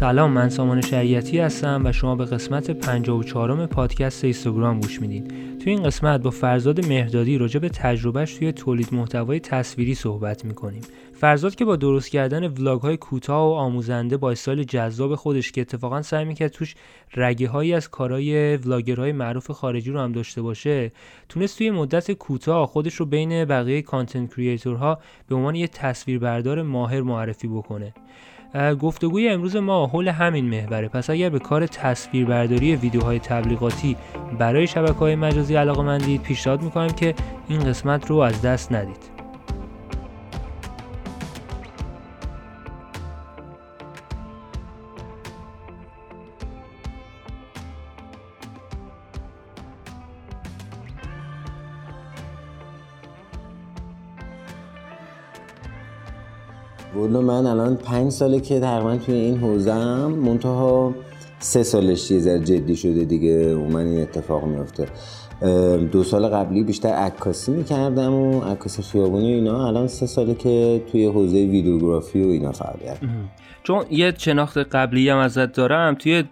سلام من سامان شریعتی هستم و شما به قسمت 54 پادکست اینستاگرام گوش میدین. توی این قسمت با فرزاد مهردادی راجع به تجربهش توی تولید محتوای تصویری صحبت می‌کنیم. فرزاد که با درست کردن ولاگ های کوتاه و آموزنده با استایل جذاب خودش که اتفاقا سعی می‌کرد توش رگه هایی از کارهای ولاگرهای معروف خارجی رو هم داشته باشه تونست توی مدت کوتاه خودش رو بین بقیه کانتنت کریئتورها به عنوان یه تصویربردار ماهر معرفی بکنه. گفتگوی امروز ما حول همین محوره. پس اگر به کار تصویربرداری ویدیوهای تبلیغاتی برای شبکه های مجازی علاقه مندید پیشنهاد می‌کنم که این قسمت رو از دست ندید. والا من الان پنج ساله که تقریبا توی این حوزم منتها سه سالش یه ذره جدی شده دیگه من این اتفاق میفته دو سال قبلی بیشتر عکاسی می‌کردم و عکاسی خیابونی و اینا. الان سه ساله که توی حوزه ویدیوگرافی و اینا فعالیت چون یه شناخت قبلی هم ازت دارم توی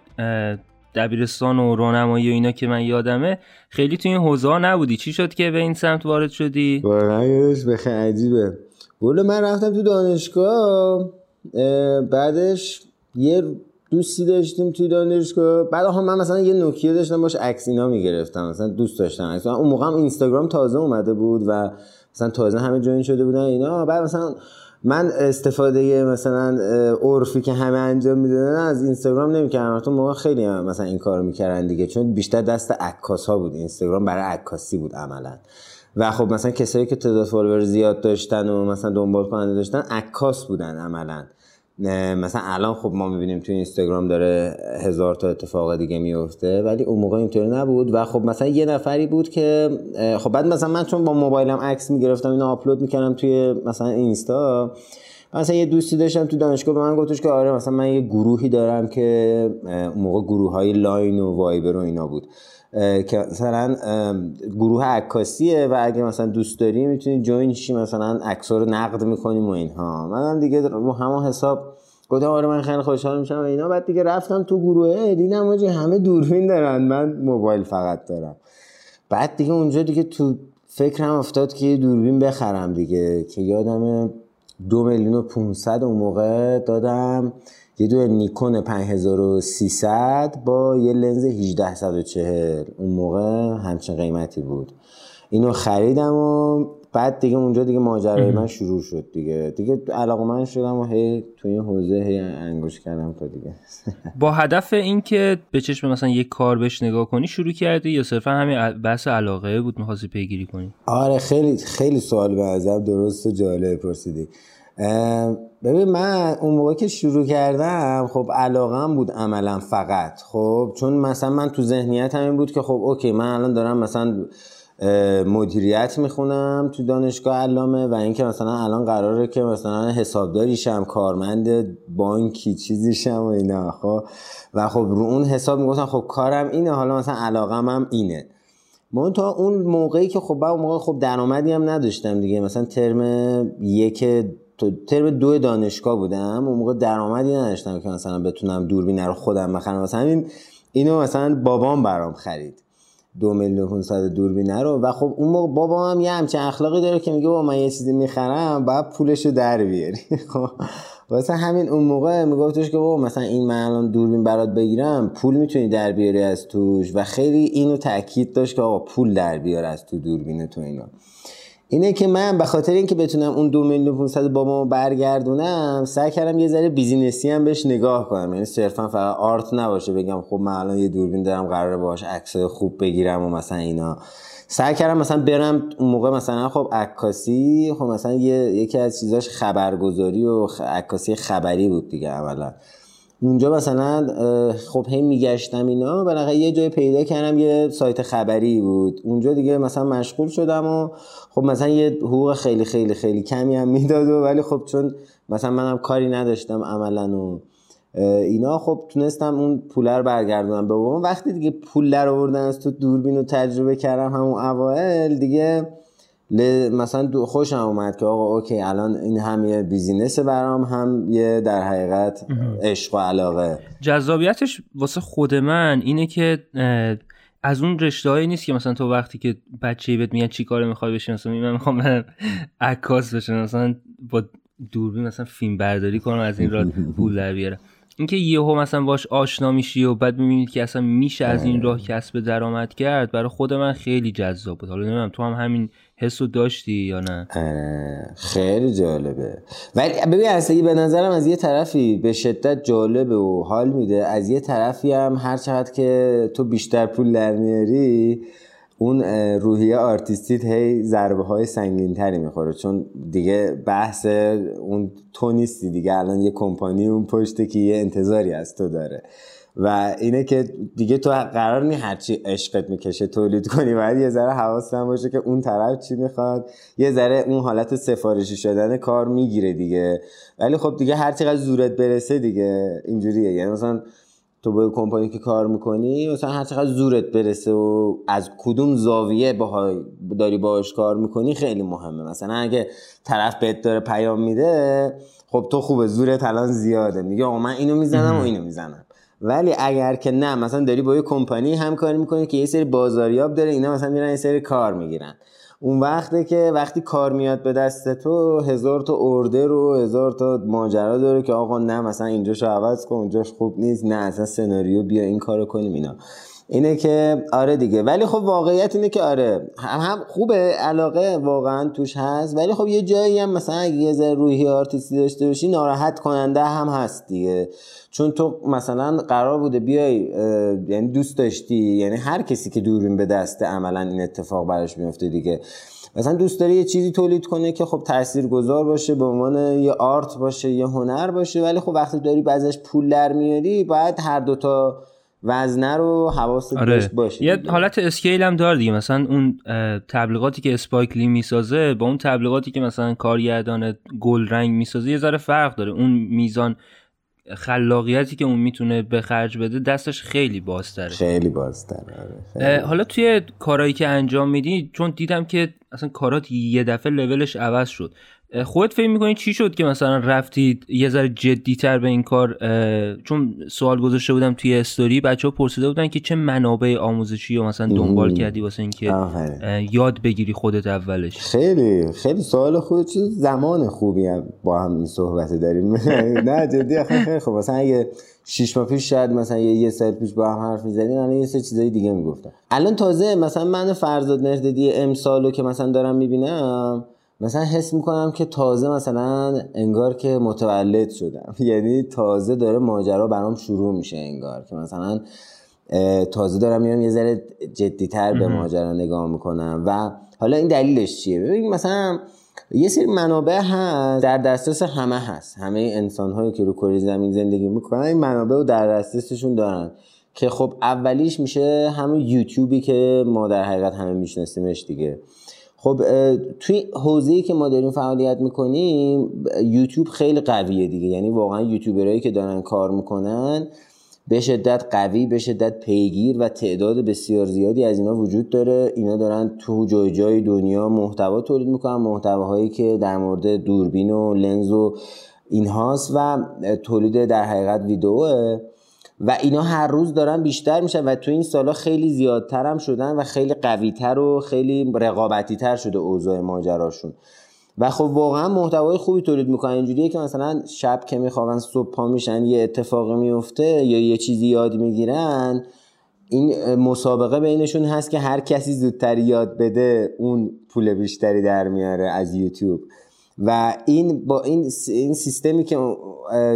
دبیرستان و راهنمایی و اینا که من یادمه خیلی توی این حوزه ها نبودی. چی شد که به این سمت وارد شدی؟ واقعا یادش بخیر عجیبه. بوله من رفتم تو دانشگاه بعدش یه دوستی داشتیم توی دانشگاه. بعد ها من مثلا یه نوکیه داشتم باش عکس اینا می‌گرفتم مثلا دوست داشتم مثلا اون موقع هم اینستاگرام تازه اومده بود و مثلا تازه همه جوین شده بودن اینا. بعد مثلا من استفاده مثلا عرفی که همه انجام می‌دادن از اینستاگرام نمی‌کردم. تو موقع خیلی هم مثلا این کار می‌کردن دیگه چون بیشتر دست عکاس ها بود. اینستاگرام برای عکاسی بود عملا. و خب مثلا کسایی که تعداد follower زیاد داشتن و مثلا دنبال کننده داشتن عکاس بودن عملا. مثلا الان خب ما می‌بینیم توی اینستاگرام داره هزار تا اتفاق دیگه میفته ولی اون موقع اینطوری نبود و خب مثلا یه نفری بود که خب بعد مثلا من چون با موبایلم عکس می‌گرفتم اینو آپلود می‌کردم توی مثلا اینستا مثلا یه دوستی داشتم تو دانشگاه به من گفتش که آره مثلا من یه گروهی دارم که موقع گروه های لاین و وایبر و اینا بود. که مثلا گروه عکاسیه و اگه مثلا دوست داری می‌تونی جوین شی مثلا عکس رو نقد می‌کنیم و اینها. منم دیگه رو همون حساب گفتم آره من خیلی خوشحال میشم و اینا. بعد دیگه رفتم تو گروه دیدم آجی همه دوربین دارن. من موبایل فقط دارم. بعد دیگه اونجا دیگه تو فکرم افتاد که یه دوربین بخرم دیگه که یادم دو میلیون و 500 اون موقع دادم. یه دو نیکون 5300 با یه لنز 1840 اون موقع همچین قیمتی بود. اینو خریدم و بعد دیگه اونجا دیگه ماجرای من شروع شد دیگه. دیگه علاقه من شدم و هی تو این حوزه هی انگوش کردم تا دیگه. با هدف اینکه به چشم مثلا یک کار بهش نگاه کنی شروع کردی یا صرفا همین بحث علاقه بود می‌خواستی پیگیری کنی؟ آره خیلی خیلی سوال به ازم درست و جالب پرسیدی. ببین من اون موقع که شروع کردم خب علاقم بود عملا فقط. خب چون مثلا من تو ذهنیت همین بود که خب اوکی من الان دارم مثلا مدیریت می‌خونم تو دانشگاه علامه و اینکه مثلا الان قراره که مثلا حسابداریشم کارمند بانکی چیزیشم و اینا خب؟ و خب رو اون حساب می‌گفتن خب کارم اینه حالا مثلا علاقم هم اینه. من تا اون موقعی که خب اون موقع خب درآمدی هم نداشتم دیگه. مثلا ترم یک تو ترم دو دانشگاه بودم اون موقع درآمدی نداشتم که مثلا بتونم دوربین رو خودم بخرم. مثلا این اینو مثلا بابام برام خرید. دو میلیون 500 دوربینه رو. و خب اون موقع بابام هم یه همچین اخلاقی داره که میگه با من یه چیزی می‌خرم باید پولش رو در بیاری. خب واسه همین اون موقع میگفتش که بابا مثلا این من الان دوربین برات بگیرم پول می‌تونی در بیاری از توش. و خیلی اینو تاکید داشت که آقا پول در بیار از تو دوربین تو اینا. اینه که من به خاطر اینکه بتونم اون دو میلیون 500 بابامو برگردونم سعی کردم یه ذره بیزینسی هم بهش نگاه کنم. یعنی صرفا فقط آرت نباشه بگم خب من الان یه دوربین دارم قراره باش عکس خوب بگیرم و مثلا اینا. سعی کردم مثلا برم اون موقع مثلا خب عکاسی خب مثلا یه یکی از چیزاش خبرگزاری و عکاسی خبری بود دیگه اولا اونجا مثلا خب هی میگشتم اینا بالاخره یه جای پیدا کردم یه سایت خبری بود. اونجا دیگه مثلا مشغول شدم و خب مثلا یه حقوق خیلی خیلی خیلی کمی هم می‌داد و ولی خب چون مثلا منم کاری نداشتم عملا و اینا خب تونستم اون پول رو برگردونم. به وقتی دیگه پول در آوردن از تو دوربین رو تجربه کردم همون اوایل دیگه مثلا خوشم اومد که آقا okay الان این هم یه business برام هم یه در حقیقت عشق و علاقه. جذابیتش واسه خود من اینه که از اون رشته نیست که مثلا تو وقتی که بچه بهت میگن چی کار می‌خوای بشی مثلا من می‌خوام برم عکاس بشم مثلا با دوربین مثلا فیلم برداری کنم از این راه پول در بیارم. اینکه یهو مثلا باش آشنا میشی و بعد می‌بینید که اصلا میشه از این راه کسب درآمد کرد برای خود من خیلی جذاب بود. حالا نمی‌دونم تو هم همین حسو داشتی یا نه؟ خیلی جالبه. ولی ببین اصلا به نظرم از یه طرفی به شدت جالبه و حال میده. از یه طرفی هم هر چقدر که تو بیشتر پول در میاری اون روحیه آرتیستیت هی ضربه های سنگین تری می‌خوره. چون دیگه بحث اون تو نیستی دیگه. الان یه کمپانی اون پشته که یه انتظاری از تو داره. و اینه که دیگه تو قرار نی هرچی عشقت می‌کشه تولید کنی. باید یه ذره حواست باشه که اون طرف چی می‌خواد. یه ذره اون حالت سفارشی شدن کار می‌گیره دیگه. ولی خب دیگه هر چقدر زورت برسه دیگه اینجوریه. یعنی مثلا تو با کمپانی که کار می‌کنی مثلا هر چقدر زورت برسه و از کدوم زاویه با داری باش کار می‌کنی خیلی مهمه. مثلا اگه طرف بهت داره پیام میده خب تو خوبه زورت الان زیاده. میگه آقا من اینو می‌زنم و اینو می‌زنم. ولی اگر که نه مثلا داری با یه کمپانی همکاری می‌کنی که یه سری بازاریاب داره اینا مثلا میرن یه سری کار می‌گیرن. اون وقته که وقتی کار میاد به دست تو هزار تا اوردر و هزار تا ماجرا داره که آقا نه مثلا اینجاشو عوض کن اونجاش خوب نیست نه اصلا سناریو بیا این کارو کنیم اینا. اینه که آره دیگه. ولی خب واقعیت اینه که آره هم, هم خوبه علاقه واقعا توش هست. ولی خب یه جایی هم مثلا اگه یه ذره روحی آرتیستی داشته باشی ناراحت کننده هم هست دیگه. چون تو مثلا قرار بوده بیای یعنی دوست داشتی یعنی هر کسی که دوربین به دسته عملا این اتفاق براش میفته دیگه. مثلا دوست داری یه چیزی تولید کنه که خب گذار باشه به عنوان یه آرت باشه یه هنر باشه. ولی خب وقتی داری بعضش پول در میاری باید هر دوتا وزنه رو حواست آره. باشه یه حالت اسکیل هم داره دیگه. مثلا اون تبلیغاتی که اسپایکلی می‌سازه با اون تبلیغاتی که مثلا کارگردان گل رنگ می‌سازه یه ذره فرق داره. اون میزان خلاقیتی که اون می‌تونه به خرج بده دستش خیلی بازتره. خیلی بازتره. حالا توی کارهایی که انجام میدی چون دیدم که اصلا کارات یه دفعه لولش عوض شد. خودت فکر می‌کنی چی شد که مثلا رفتید یه ذره تر به این کار چون سوال گذاشته بودم توی استوری بچه ها پرسیده بودن که چه منابع آموزشی رو مثلا دنبال کردی واسه اینکه یاد بگیری خودت اولش؟ خیلی خیلی سوال خود چیز زمان خوبی هم با هم این صحبت داریم. نه جدی خیلی خوب. مثلا اگه شش ماه پیش شاید مثلا یه, یه سال پیش با هم حرف می‌زنیم الان یه سه چیزای دیگه می‌گفتم الان تازه مثلا من فرزاد مهردی امسالو که مثلا دارم می‌بینم مثلا حس می‌کنم که تازه مثلا انگار که متولد شدم. یعنی تازه داره ماجرا برام شروع میشه انگار که مثلا تازه دارم میرم یه ذره جدیتر به ماجرا نگاه می‌کنم. و حالا این دلیلش چیه؟ ببین مثلا یه سری منابع هست در دسترس همه هست. همه انسان هایی که رو کره زمین زندگی می‌کنن این منابع رو در دسترسشون دارن. که خب اولیش میشه همون یوتیوبی که ما در حقیقت همه میشناسیمش دیگه. خب توی حوزه‌ای که ما داریم فعالیت می‌کنیم یوتیوب خیلی قویه دیگه. یعنی واقعا یوتیوبرایی که دارن کار می‌کنن به شدت قوی به شدت پیگیر و تعداد بسیار زیادی از اینا وجود داره. اینا دارن تو جای جای دنیا محتوا تولید می‌کنن محتواهایی که در مورد دوربین و لنز و اینهاست و تولید در حقیقت ویدئوه. و اینا هر روز دارن بیشتر میشن و تو این سالا خیلی زیادتر هم شدن و خیلی قویتر و خیلی رقابتی تر شده اوضاع ماجراشون. و خب واقعا محتوای خوبی تولید می‌کنن. اینجوریه که مثلا شب که میخوابن صبح پا میشن یه اتفاقی میفته یا یه چیزی یاد می‌گیرن این مسابقه بینشون هست که هر کسی زودتر یاد بده اون پول بیشتری در میاره از یوتیوب. و این با این این سیستمی که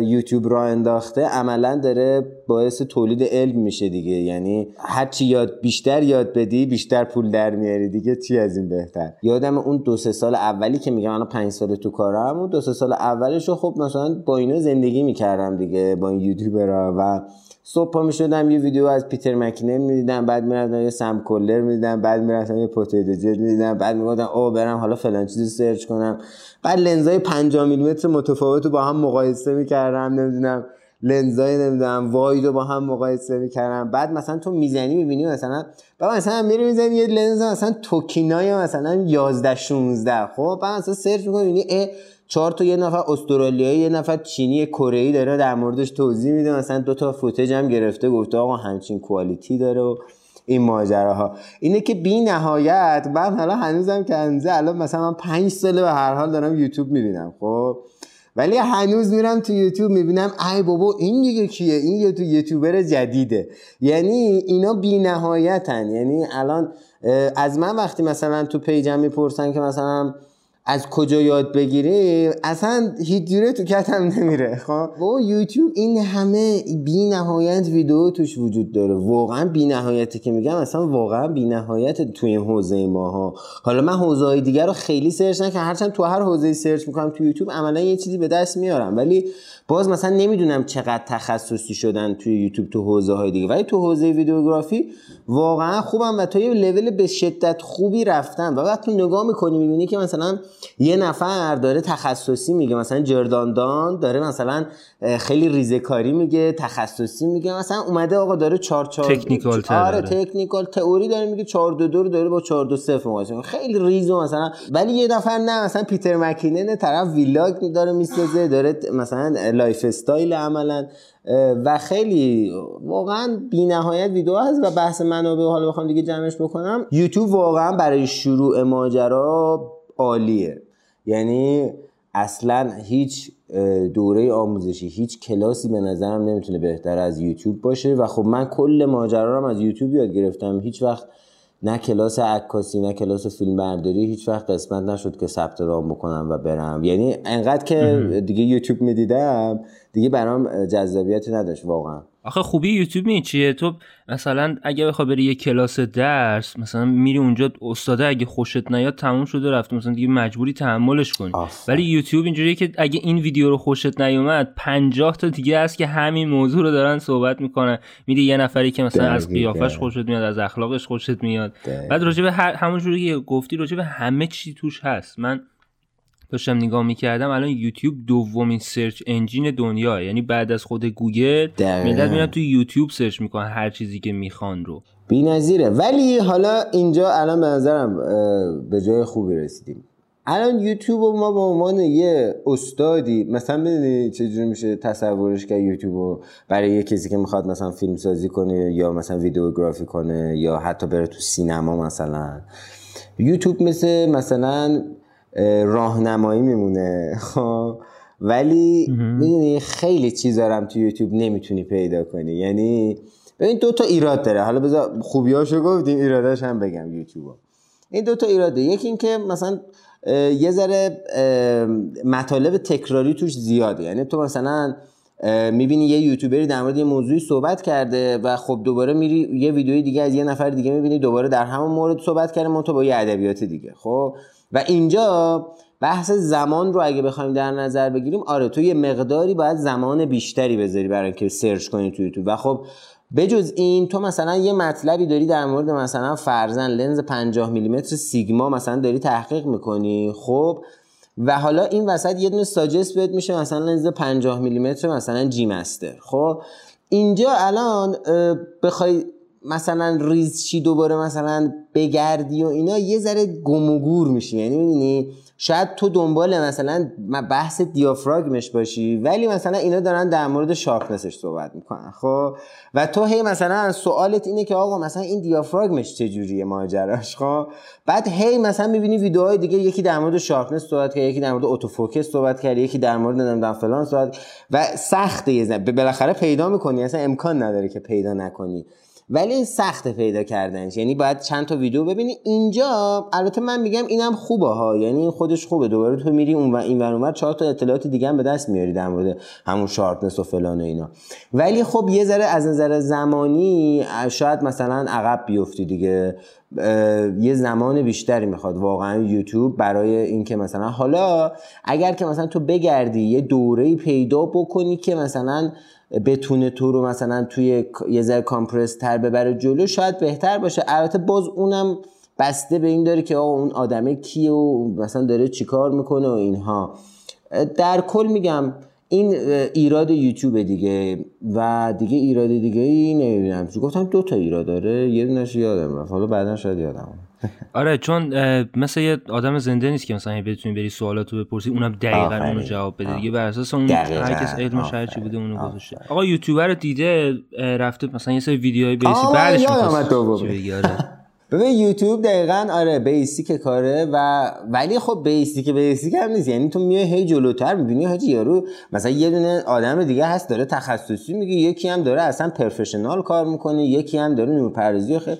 یوتیوب را انداخته عملا داره باعث تولید علم میشه دیگه. یعنی هر چی یاد بیشتر یاد بدی بیشتر پول در میاری دیگه. چی از این بهتر؟ یادم اون دو سه سال اولی که میگم الان پنج سال تو کارم اون دو سه سال اولش رو خب مثلا با اینا زندگی می‌کردم دیگه با این یوتیوبرها. و صبح پا می‌شدم یه ویدیو از پیتر مکینه می‌دیدم بعد می‌رفتم یه سم کولر می‌دیدم بعد می‌رفتم یه پوتیتو جت می‌دیدم بعد می‌گفتم او برم حالا فلان چیزی سرچ کنم. بعد لنزای 5 میلیمتر متفاوت رو با هم مقایسه می‌کردم نمی‌دونم لنزای نمی‌دونم واید با هم مقایسه می‌کردم. بعد مثلا تو می‌زنی می‌بینی مثلا بعد مثلا میری می‌زنی یه لنز مثلا توکینای مثلا 11 16 خب؟ بعد مثلا سرچ می‌کنی می‌بینی چهار تا یه نفر استرالیایی یه نفر چینی کره ای داره در موردش توضیح میده مثلا دو تا فوتج هم گرفته گفته آقا همچین کوالیتی داره و این ماجراها. اینه که بی نهایت من حالا هنوزم که هنوزه الان مثلا من پنج ساله به هر حال دارم یوتیوب می‌بینم خب؟ ولی هنوز میرم تو یوتیوب می‌بینم ای بابا این دیگه کیه؟ این یه تو یوتیوبر جدیده. یعنی اینا بی نهایتن یعنی الان از من وقتی مثلا تو پیجم می‌پرسن که مثلا از کجا یاد بگیری؟ اصلا هیچ جوره تو کتم نمیره خب؟ با یوتیوب این همه بی نهایت ویدیو توش وجود داره. واقعا بی نهایتی که میگم اصلا واقعا بی نهایت توی حوزه ماها. حالا من حوزه های دیگر رو خیلی search نکنم هرچند تو هر حوزه search می‌کنم تو یوتیوب عملا یه چیزی به دست میارم. ولی باز مثلا نمی‌دونم چقدر تخصصی شدن توی یوتیوب تو حوزه های دیگه. ولی تو حوزه videography واقعا خوبن و تا یه لول به شدت خوبی رفتن. و وقتی نگاه می‌کنی می‌بینی که مثلا یه نفر داره تخصصی میگه. مثلا Gerald Undone داره مثلا خیلی ریزه کاری میگه تخصصی میگه. مثلا اومده آقا داره 4 4 technical آره technical تئوری داره میگه 4 2 2 رو داره با 4 2 0 مقایسه خیلی ریزو مثلا ولی یه نفر نه مثلا Peter McKinnon طرف vlog داره می‌سازه داره مثلا lifestyle عملا. و خیلی واقعا بی نهایت ویدیو هست و بحث منابع حالا بخوام دیگه جمعش بکنم. یوتیوب واقعا برای شروع ماجرا عالیه. یعنی اصلا هیچ دوره آموزشی هیچ کلاسی به نظرم نمی‌تونه بهتر از یوتیوب باشه و خب من کل ماجرا رو از یوتیوب یاد گرفتم. هیچ وقت نه کلاس عکاسی نه کلاس فیلم برداری هیچ وقت قسمت نشد که ثبت نام بکنم و برم. یعنی انقدر که دیگه یوتیوب می‌دیدم دیگه برام جذابیتی نداشت واقعا. آخه خوبی یوتیوب می چیه؟ تو مثلا اگه بخوای بری یه کلاس درس مثلا میری اونجا استاده اگه خوشت نیاد تموم شده رفت مثلا دیگه مجبوری تحملش کنی. ولی یوتیوب اینجوریه که اگه این ویدیو رو خوشت نیومد 50 تا دیگه هست که همین موضوع رو دارن صحبت می‌کنن. میری یه نفری که مثلا از قیافش خوشت میاد از اخلاقش خوشت میاد. بعد راجع به هر همونجوری که گفتی راجع به همه چی توش هست. من داشتم نگاه می‌کردم الان یوتیوب دومین search engine دنیا یعنی بعد از خود گوگل ملت میرن تو یوتیوب search می‌کنن هر چیزی که می‌خوان رو. بی نظیره. ولی حالا اینجا الان به نظرم به جای خوبی رسیدیم. الان یوتیوب ما به عنوان یه استادی مثلا ببینید چجوری میشه تصورش کرد یوتیوب برای یه کسی که می‌خواد مثلا فیلم سازی کنه یا مثلا videography کنه یا حتی بره تو سینما مثلا. یوتیوب مثل مثلا راهنمایی میمونه. خب ولی می‌دونی خیلی چیز دارم تو یوتیوب نمی‌تونی پیدا کنی. یعنی ببین دو تا ایراد داره. حالا بذار خوبیاشو گفتیم ایراداش هم بگم یوتیوب این دو تا ایراده. یکی اینکه مثلا یه ذره مطالب تکراری توش زیاده. یعنی تو مثلا می‌بینی یه یوتیوبری در مورد یه موضوعی صحبت کرده و خب دوباره میری یه ویدیوی دیگه از یه نفر دیگه می‌بینی دوباره در همون مورد صحبت کرده تو با یه ادبیات دیگه. خب و اینجا بحث زمان رو اگه بخوایم در نظر بگیریم آره تو یه مقداری باید زمان بیشتری بذاری برای اینکه search کنی تو یوتیوب. و خب بجز این تو مثلا یه مطلبی داری در مورد مثلا فرضاً لنز 50 میلیمتر Sigma مثلا داری تحقیق می‌کنی خب؟ و حالا این وسط یه دونه suggest بهت میشه مثلا لنز 50 میلیمتر مثلا G Master خب؟ اینجا الان بخوای مثلا ریز چی دوباره مثلا بگردی و اینا یه ذره گم و گور میشی. یعنی می‌دونی شاید تو دنبال مثلا بحث دیافراگمش باشی ولی مثلا اینا دارن در مورد sharpness ش صحبت می‌کنن خب؟ و تو هی مثلا سوالت اینه که آقا مثلا این دیافراگمش چجوریه ماجراش خب؟ بعد هی مثلا می‌بینی ویدیوهای دیگه یکی در مورد sharpness صحبت کرد یکی در مورد autofocus صحبت کرد یکی در مورد نمی‌دونم فلان صحبت و سخته یه بالاخره پیدا می‌کنی اصلا امکان نداره که پیدا نکنی. ولی سخت پیدا کردنش. یعنی باید چند تا ویدیو ببینی. اینجا البته من میگم اینم خوبه ها. یعنی خودش خوبه. دوباره تو میری اون و این ور اونور چهار تا اطلاعات دیگه هم به دست میاری در مورد همون شارپنس و فلان و اینا. ولی خب یه ذره از نظر زمانی شاید مثلا عقب بیفتی دیگه. یه زمان بیشتری می‌خواد واقعا یوتیوب برای اینکه مثلا حالا اگر که مثلا تو بگردی یه دوره پیدا بکنی که مثلا بتونه تو رو مثلا توی یه ذره کامپرس تر ببره جلو شاید بهتر باشه. البته باز اونم بسته به این داره که آقا اون آدمه کیه و مثلا داره چیکار می‌کنه و اینها. در کل میگم این ایراد یوتیوب دیگه و دیگه ایراد دیگه ای نمی‌بینم. گفتم دو تا ایراد داره یه دونش یادم رفت حالا بعدا شاید یادم. آره چون مثل یه آدم زنده نیست که مثلا بتونی بری سوالاتو بپرسی اونم دقیقا اونو جواب بده دیگه. بر اساس اون هر کس علمش هر چی بوده اونو گذاشته. آقا یوتیوبر رو دیده رفته مثلا یه سری ویدیوهای بیسی بعدش ببین یوتیوب دقیقا آره بیسیک کاره و ولی خب بیسیک بیسیک هم نیست. یعنی تو میای هی جلوتر می‌بینی حاجی یارو مثلا یه دونه آدم دیگه هست داره تخصصی میگه یکی هم داره اصلا پرفشنال کار می‌کنه یکی هم داره نورپردازی خیلی.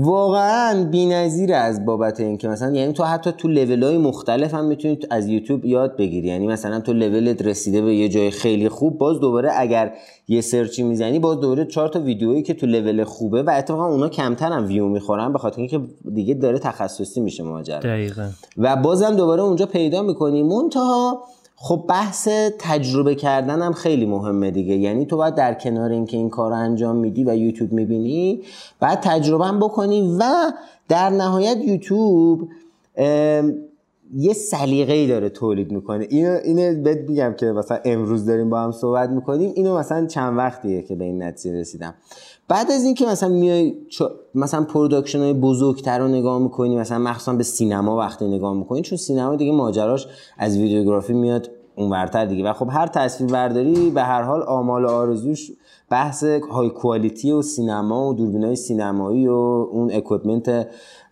واقعا بی‌نظیر از بابت اینکه مثلا یعنی تو حتی تو لول های مختلف هم می‌تونی از یوتیوب یاد بگیری. یعنی مثلا تو لولت رسیده به یه جای خیلی خوب باز دوباره اگر یه سرچی می‌زنی باز دوباره چهار تا ویدیویی که تو لول خوبه و اتفاقا اونا کمتر هم ویو می‌خورن به خاطر اینکه دیگه داره تخصصی میشه ماجرا. دقیقاً. و بازم دوباره اونجا پیدا می‌کنی. منتها خب بحث تجربه کردن هم خیلی مهمه دیگه. یعنی تو باید در کنار اینکه این کار انجام میدی و یوتیوب می‌بینی بعد تجربه هم بکنی و در نهایت یوتیوب یه سلیقه ای داره تولید می‌کنه. اینو اینو بهت میگم که مثلا امروز داریم با هم صحبت می‌کنیم. اینو مثلا چند وقتیه که به این نتیجه رسیدم. بعد از اینکه مثلا میای مثلا production های بزرگتر رو نگاه می‌کنی مثلا مخصوصا به سینما وقتی نگاه می‌کنی چون سینما دیگه ماجراش از videography میاد اونورتر دیگه. و خب هر تصویر برداری به هر حال آمال و آرزوش بحث های quality و سینما و دوربینای سینمایی و اون equipment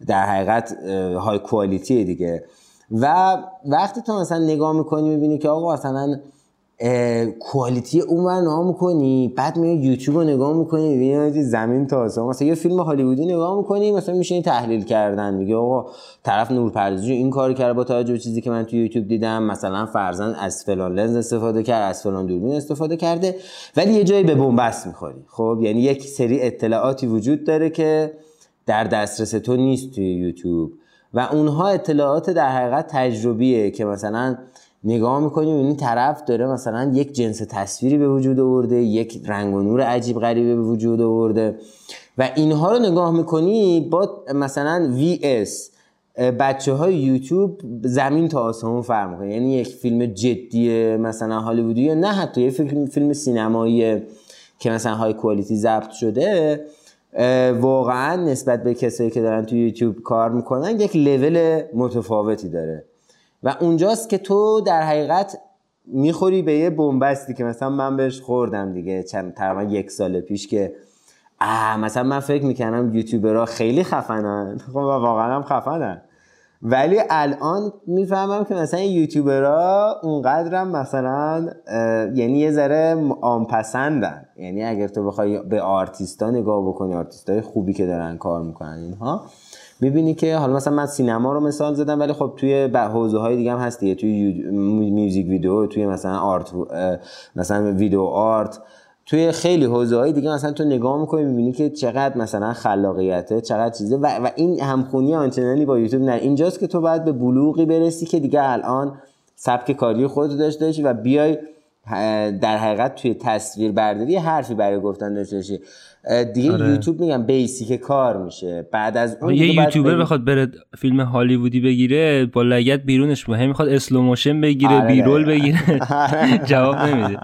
در حقیقت های quality دیگه. و وقتی تو مثلا نگاه می‌کنی می‌بینی که آقا مثلا quality اون ور نگاه می‌کنی بعد میای یوتیوب رو نگاه می‌کنی می‌بینی زمین تا آسمون مثلا یه فیلم هالیوودی نگاه می‌کنی مثلا میشه تحلیل کردن. میگه آقا طرف نورپردازی این کار کرده با توجه به چیزی که من تو یوتیوب دیدم. مثلا فرزن از فلان لنز استفاده کرد از فلان دوربین استفاده کرده. ولی یه جایی به بنبست می‌خوری. خب یعنی یک سری اطلاعاتی وجود داره که در دسترس تو نیست توی یوتیوب. و اونها اطلاعات در حقیقت تجربیه که مثلا نگاه می‌کنیم این طرف داره مثلا یک جنس تصویری به وجود آورده یک رنگ و نور عجیب غریبه به وجود آورده. و اینها رو نگاه می‌کنی با مثلا VS بچه های یوتیوب زمین تا آسمون فرق می‌کنه. یعنی یک فیلم جدی مثلا هالیوودی نه حتی یه فیلم فیلم سینمایی که مثلا های کوالیتی ضبط شده. واقعا نسبت به کسایی که دارن تو یوتیوب کار می‌کنن یک لول متفاوتی داره. و اونجاست که تو در حقیقت می‌خوری به یه بنبستی که مثلا من بهش خوردم دیگه. چند تقریبا یک سال پیش که آه مثلا من فکر می‌کنم یوتیوبرها خیلی خفنن. خب واقعا هم خفنن. ولی الان می‌فهمم که مثلا یوتیوبرها اونقدرم مثلا یعنی یه ذره عامه‌پسندن. یعنی اگر تو بخوای به آرتیستا نگاه بکنی آرتیستای خوبی که دارن کار می‌کنن اینها می‌بینی که حالا مثلا من سینما رو مثال زدم ولی خب توی حوزه های دیگه هم هست دیگه. توی music video توی مثلا art مثلا video art. توی خیلی حوزه های دیگه مثلا تو نگاه می‌کنی می‌بینی که چقدر مثلا خلاقیته چقدر چیزه و, و این همخونی آنچنانی با یوتیوب نه. اینجاست که تو باید به بلوغی برسی که دیگه الان سبک کاری خودت داشته باشی و بیای در حقیقت توی تصویر برداری حرفی برای گفتن داشته باشی. دیگه آره. یوتیوب میگم basic کار میشه. بعد از اون یه یوتیوبر بخواد بره فیلم هالیوودی بگیره با لگد بیرونش هم می‌خواد slow motion بگیره آره. B-roll بگیره. جواب نمیده.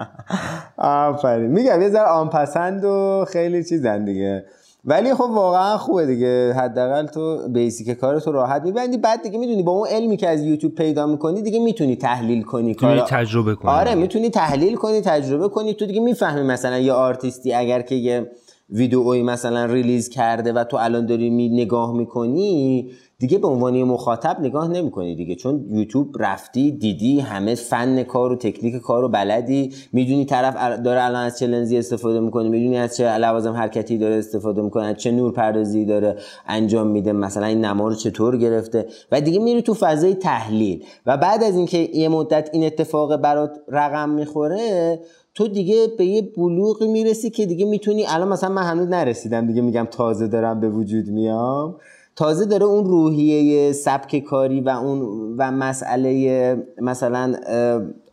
آفرین. میگم یه ذره عامه‌پسند و خیلی چیزن دیگه. ولی خب واقعا خوبه دیگه. حداقل تو basic کار تو راحت میبندی. بعد دیگه می‌دونی با اون علمی که از یوتیوب پیدا می‌کنی دیگه می‌تونی تحلیل کنی. کار تجربه کنی. آره می‌تونی تحلیل کنی تجربه کنی. تو دیگه می‌فهمی مثلا یه آرتیستی اگر که یه ویدئویی مثلا release کرده و تو الان داری می نگاه می‌کنی دیگه به عنوان مخاطب نگاه نمی‌کنی دیگه. چون یوتیوب رفتی دیدی همه فن کار و تکنیک کار و بلدی. می‌دونی طرف داره الان از چه لنزی استفاده می‌کنه می‌دونی از چه لوازم حرکتی داره استفاده می‌کنه از چه نور پردازی داره انجام میده مثلا این نما رو چطور گرفته. و دیگه میری تو فضای تحلیل. و بعد از اینکه یه مدت این اتفاق برات رقم می‌خوره تو دیگه به یه بلوغی می‌رسی که دیگه می‌تونی الان مثلا من هنوز نرسیدم دیگه میگم تازه دارم به وجود میام. تازه داره اون روحیه سبک کاری و اون و مسئله مثلا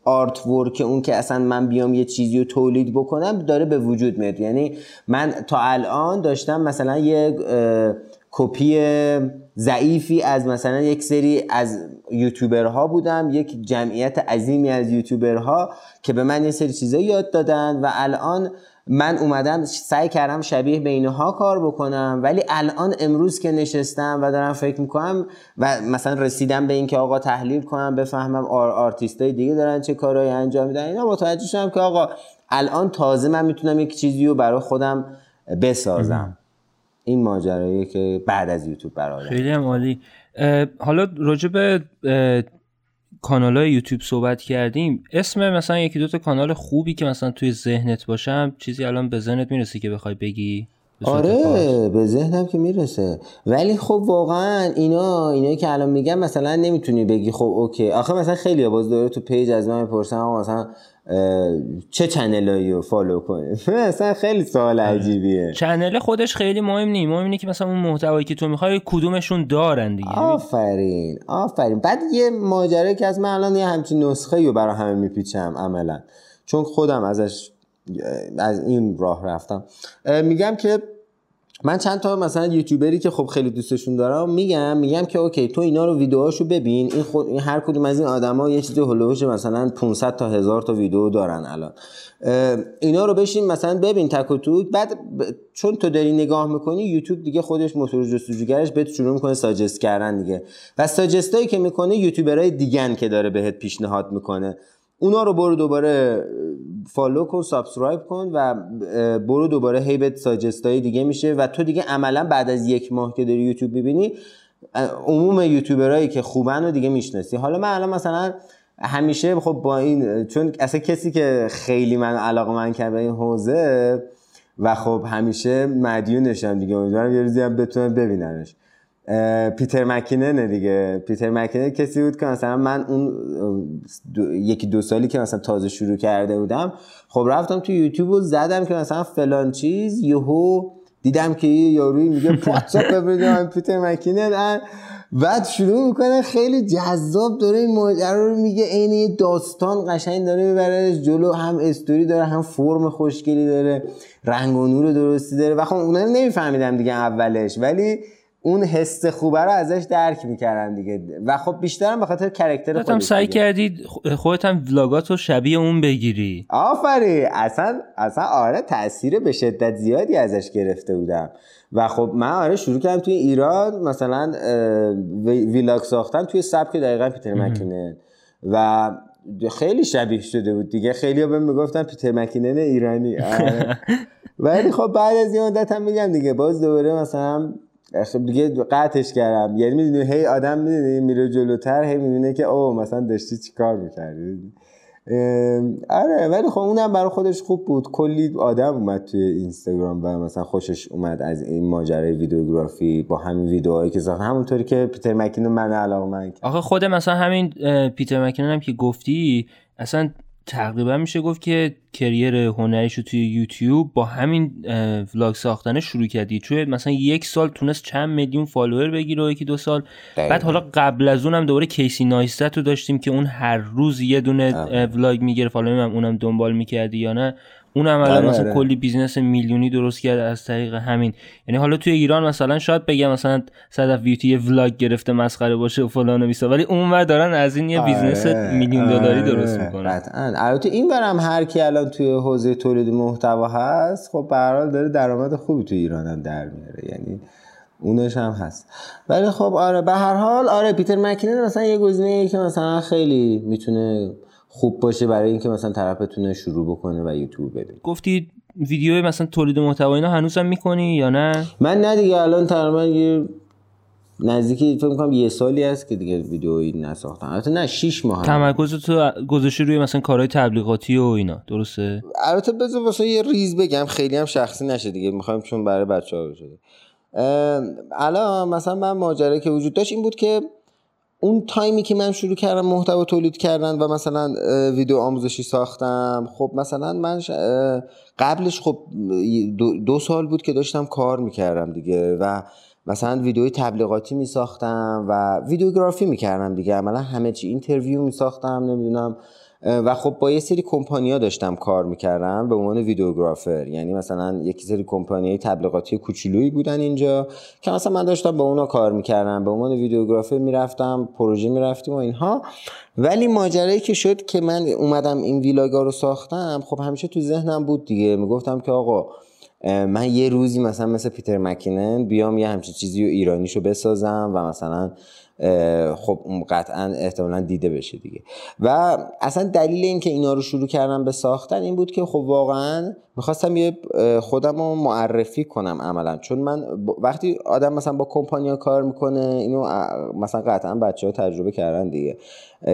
آرت ورک اون که اصلا من بیام یه چیزی رو تولید بکنم داره به وجود میاد. یعنی من تا الان داشتم مثلا یه کپی ضعیفی از مثلا یک سری از یوتیوبرها بودم یک جمعیت عظیمی از یوتیوبرها که به من یه سری چیزا یاد دادن و الان من اومدم سعی کردم شبیه به اینها کار بکنم ولی الان امروز که نشستم و دارم فکر می‌کنم و مثلا رسیدم به اینکه آقا تحلیل کنم بفهمم آر آرتیستای دیگه دارن چه کارهایی انجام میدن اینا متوجه شدم که آقا الان تازه من می‌تونم یک چیزی رو برای خودم بسازم. این ماجرایی که بعد از یوتیوب برای خیلی عالی. حالا راجع به کانال های یوتیوب صحبت کردیم اسم مثلا یکی دوتا کانال خوبی که مثلا توی ذهنت باشم چیزی الان به ذهنت می‌رسه که بخوای بگی؟ آره به ذهنم که می‌رسه. ولی خب واقعا اینا اینایی که الان میگم مثلا نمی‌تونی بگی خب اوکی. آخه مثلا خیلی باز داره تو پیج از من می‌پرسن مثلا چه channel ایی رو follow کنیم؟ مثلا خیلی سوال عجیبیه. channel خودش خیلی مهم نیست. مهم اینه که مثلا اون محتوایی که تو می‌خوای کدومشون دارن دیگه. آفرین آفرین. بعد یه ماجرایی که از من الان یه همچین نسخه رو برای همه میپیچم عملا. چون خودم ازش از این راه رفتم. میگم که من چند تا مثلا یوتیوبری که خب خیلی دوستشون دارم میگم میگم که اوکی تو اینا رو ویدیوهاشو ببین. این خود این هر کدوم از این آدما یه چیزی هولوش مثلا 500 تا هزار تا ویدیو دارن الان. اینا رو بشین مثلا ببین تک و توک. بعد چون تو داری نگاه می‌کنی یوتیوب دیگه خودش موتور جستجوگرش بهت شروع می‌کنه suggest کردن دیگه. و suggest ایی که می‌کنه یوتیوبرای دیگن که داره بهت پیشنهاد می‌کنه. اونا رو برو دوباره follow کن subscribe کن و برو دوباره هیبت suggest های دیگه میشه و تو دیگه عملا بعد از یک ماه که داری یوتیوب ببینی عموم یوتیوبرایی که خوبن رو دیگه می‌شناسی. حالا من الان مثلا همیشه خب با این چون اصلا کسی که خیلی من علاقه من کرد به این حوزه و خب همیشه مدیونشم دیگه امیدوارم یه روزی هم بتونم ببیننش پیتر مکیننه دیگه. پیتر مکینن کسی بود که مثلا من اون یکی دو سالی که مثلا تازه شروع کرده بودم خب رفتم تو یوتیوب و زدم که مثلا فلان چیز یهو دیدم که یه یاروی میگه واتساپ ببینم پیتر مکینن بعد شروع می‌کنه خیلی جذاب داره این ماجرا رو میگه عین یه داستان قشنگ داره می‌بره جلو هم استوری داره هم فرم خوشگلی داره رنگ و نور درستی داره. و خب اونا نمیفهمیدم دیگه اولش ولی اون حس خوبه رو ازش درک می‌کردن دیگه. و خب بیشترم به خاطر کرکتر خودت هم سعی کردید خودت هم ولاگات رو شبیه اون بگیری. آفری اصلا اصلا آره تاثیر به شدت زیادی ازش گرفته بودم. و خب من آره شروع کردم توی ایران مثلا ویلاگ ساختن توی سبک دقیقا پیتر مکینن. و خیلی شبیه شده بود دیگه. خیلی بهم می‌گفتن پیتر مکینن ایرانی. آره. ولی خب بعد از این مدت هم میگم دیگه. باز دوباره مثلا خب دیگه قطعش کردم. یعنی می‌دونی هی آدم می‌دونی میره جلوتر هی می‌دونه که او مثلا داشتی چی کار می‌کردی؟ آره ولی خب اونم برای خودش خوب بود. کلی آدم اومد توی اینستاگرام و مثلا خوشش اومد از این ماجرای ویدیوگرافی با همین ویدیوهایی که ساخت همونطوری که پیتر مکینون من علاقه من آخه خود مثلا همین Peter McKinnon هم که گفتی اصلا تقریبا میشه گفت که career هنریش رو توی یوتیوب با همین vlog ساختن شروع کردی. چون مثلا یک سال تونست چند میلیون follower بگیره و یکی دو سال. بعد حالا قبل از اونم دوباره Casey Neistat رو داشتیم که اون هر روز یه دونه vlog می‌گرفت حالا اونم دنبال می‌کردی یا نه. اون الان آره، مثلا آره. کلی business میلیونی درست کرده از طریق همین. یعنی حالا توی ایران مثلا شاید بگم مثلا صدف Beauty یه vlog گرفته مسخره باشه و فلان و ولی اونور دارن از این یه آره. business میلیون دلاری درست می‌کنن. قطعا. البته این برم هر کی الان توی حوزه تولید محتوا هست خب به داره درآمد خوبی توی ایران هم در میاره. یعنی اونش هم هست. ولی خب آره به هر حال آره Peter McKinnon مثلا یه گزینه که مثلا خیلی می‌تونه خوب باشه برای اینکه مثلا طرف بتونه شروع بکنه و یوتیوب ببینه گفتی ویدیو مثلا تولید محتوا اینا هنوزم می‌کنی یا نه؟ من نه دیگه الان تقریبا یه نزدیکی فکر کنم یه سالی هست که دیگه ویدیویی نساختم البته نه 6 ماه تمرکز تو گذاشته روی مثلا کارهای تبلیغاتی و اینا درسته؟ البته بذار واسه یه ریز بگم خیلی هم شخصی نشه دیگه می‌خوایم چون برای بچه‌ها شده الان مثلا من ماجرا که وجود داشت این بود که اون تایمی که من شروع کردم محتوا تولید کردن و مثلا ویدیو آموزشی ساختم. خب مثلا من قبلش خب دو, سال بود که داشتم کار می‌کردم دیگه و مثلا ویدیوی تبلیغاتی میساختم و ویدیوگرافی می‌کردم دیگه. عملا همه چی اینترویو میساختم نمی‌دونم و خب با یه سری کمپانیا داشتم کار می‌کردم به عنوان ویدیوگرافر. یعنی مثلا یکی سری کمپانی تبلیغاتی کوچولویی بودن اینجا که مثلا من داشتم با اونا کار می‌کردم. به عنوان ویدیوگرافر می‌رفتم پروژه می‌رفتیم و اینها. ولی ماجرایی که شد که من اومدم این ویلاگا رو ساختم خب همیشه تو ذهنم بود دیگه. می‌گفتم که آقا من یه روزی مثلا مثل پیتر مکینن بیام یه همچین چیزی رو ایرانیشو بسازم و مثلا خب قطعا احتمالا دیده بشه دیگه. و اصلا دلیل اینکه اینا رو شروع کردم به ساختن این بود که خب واقعا می‌خواستم یه خودم رو معرفی کنم عملا. چون من وقتی آدم مثلا با کمپانیا کار می‌کنه اینو مثلا قطعا بچه ها تجربه کردن دیگه.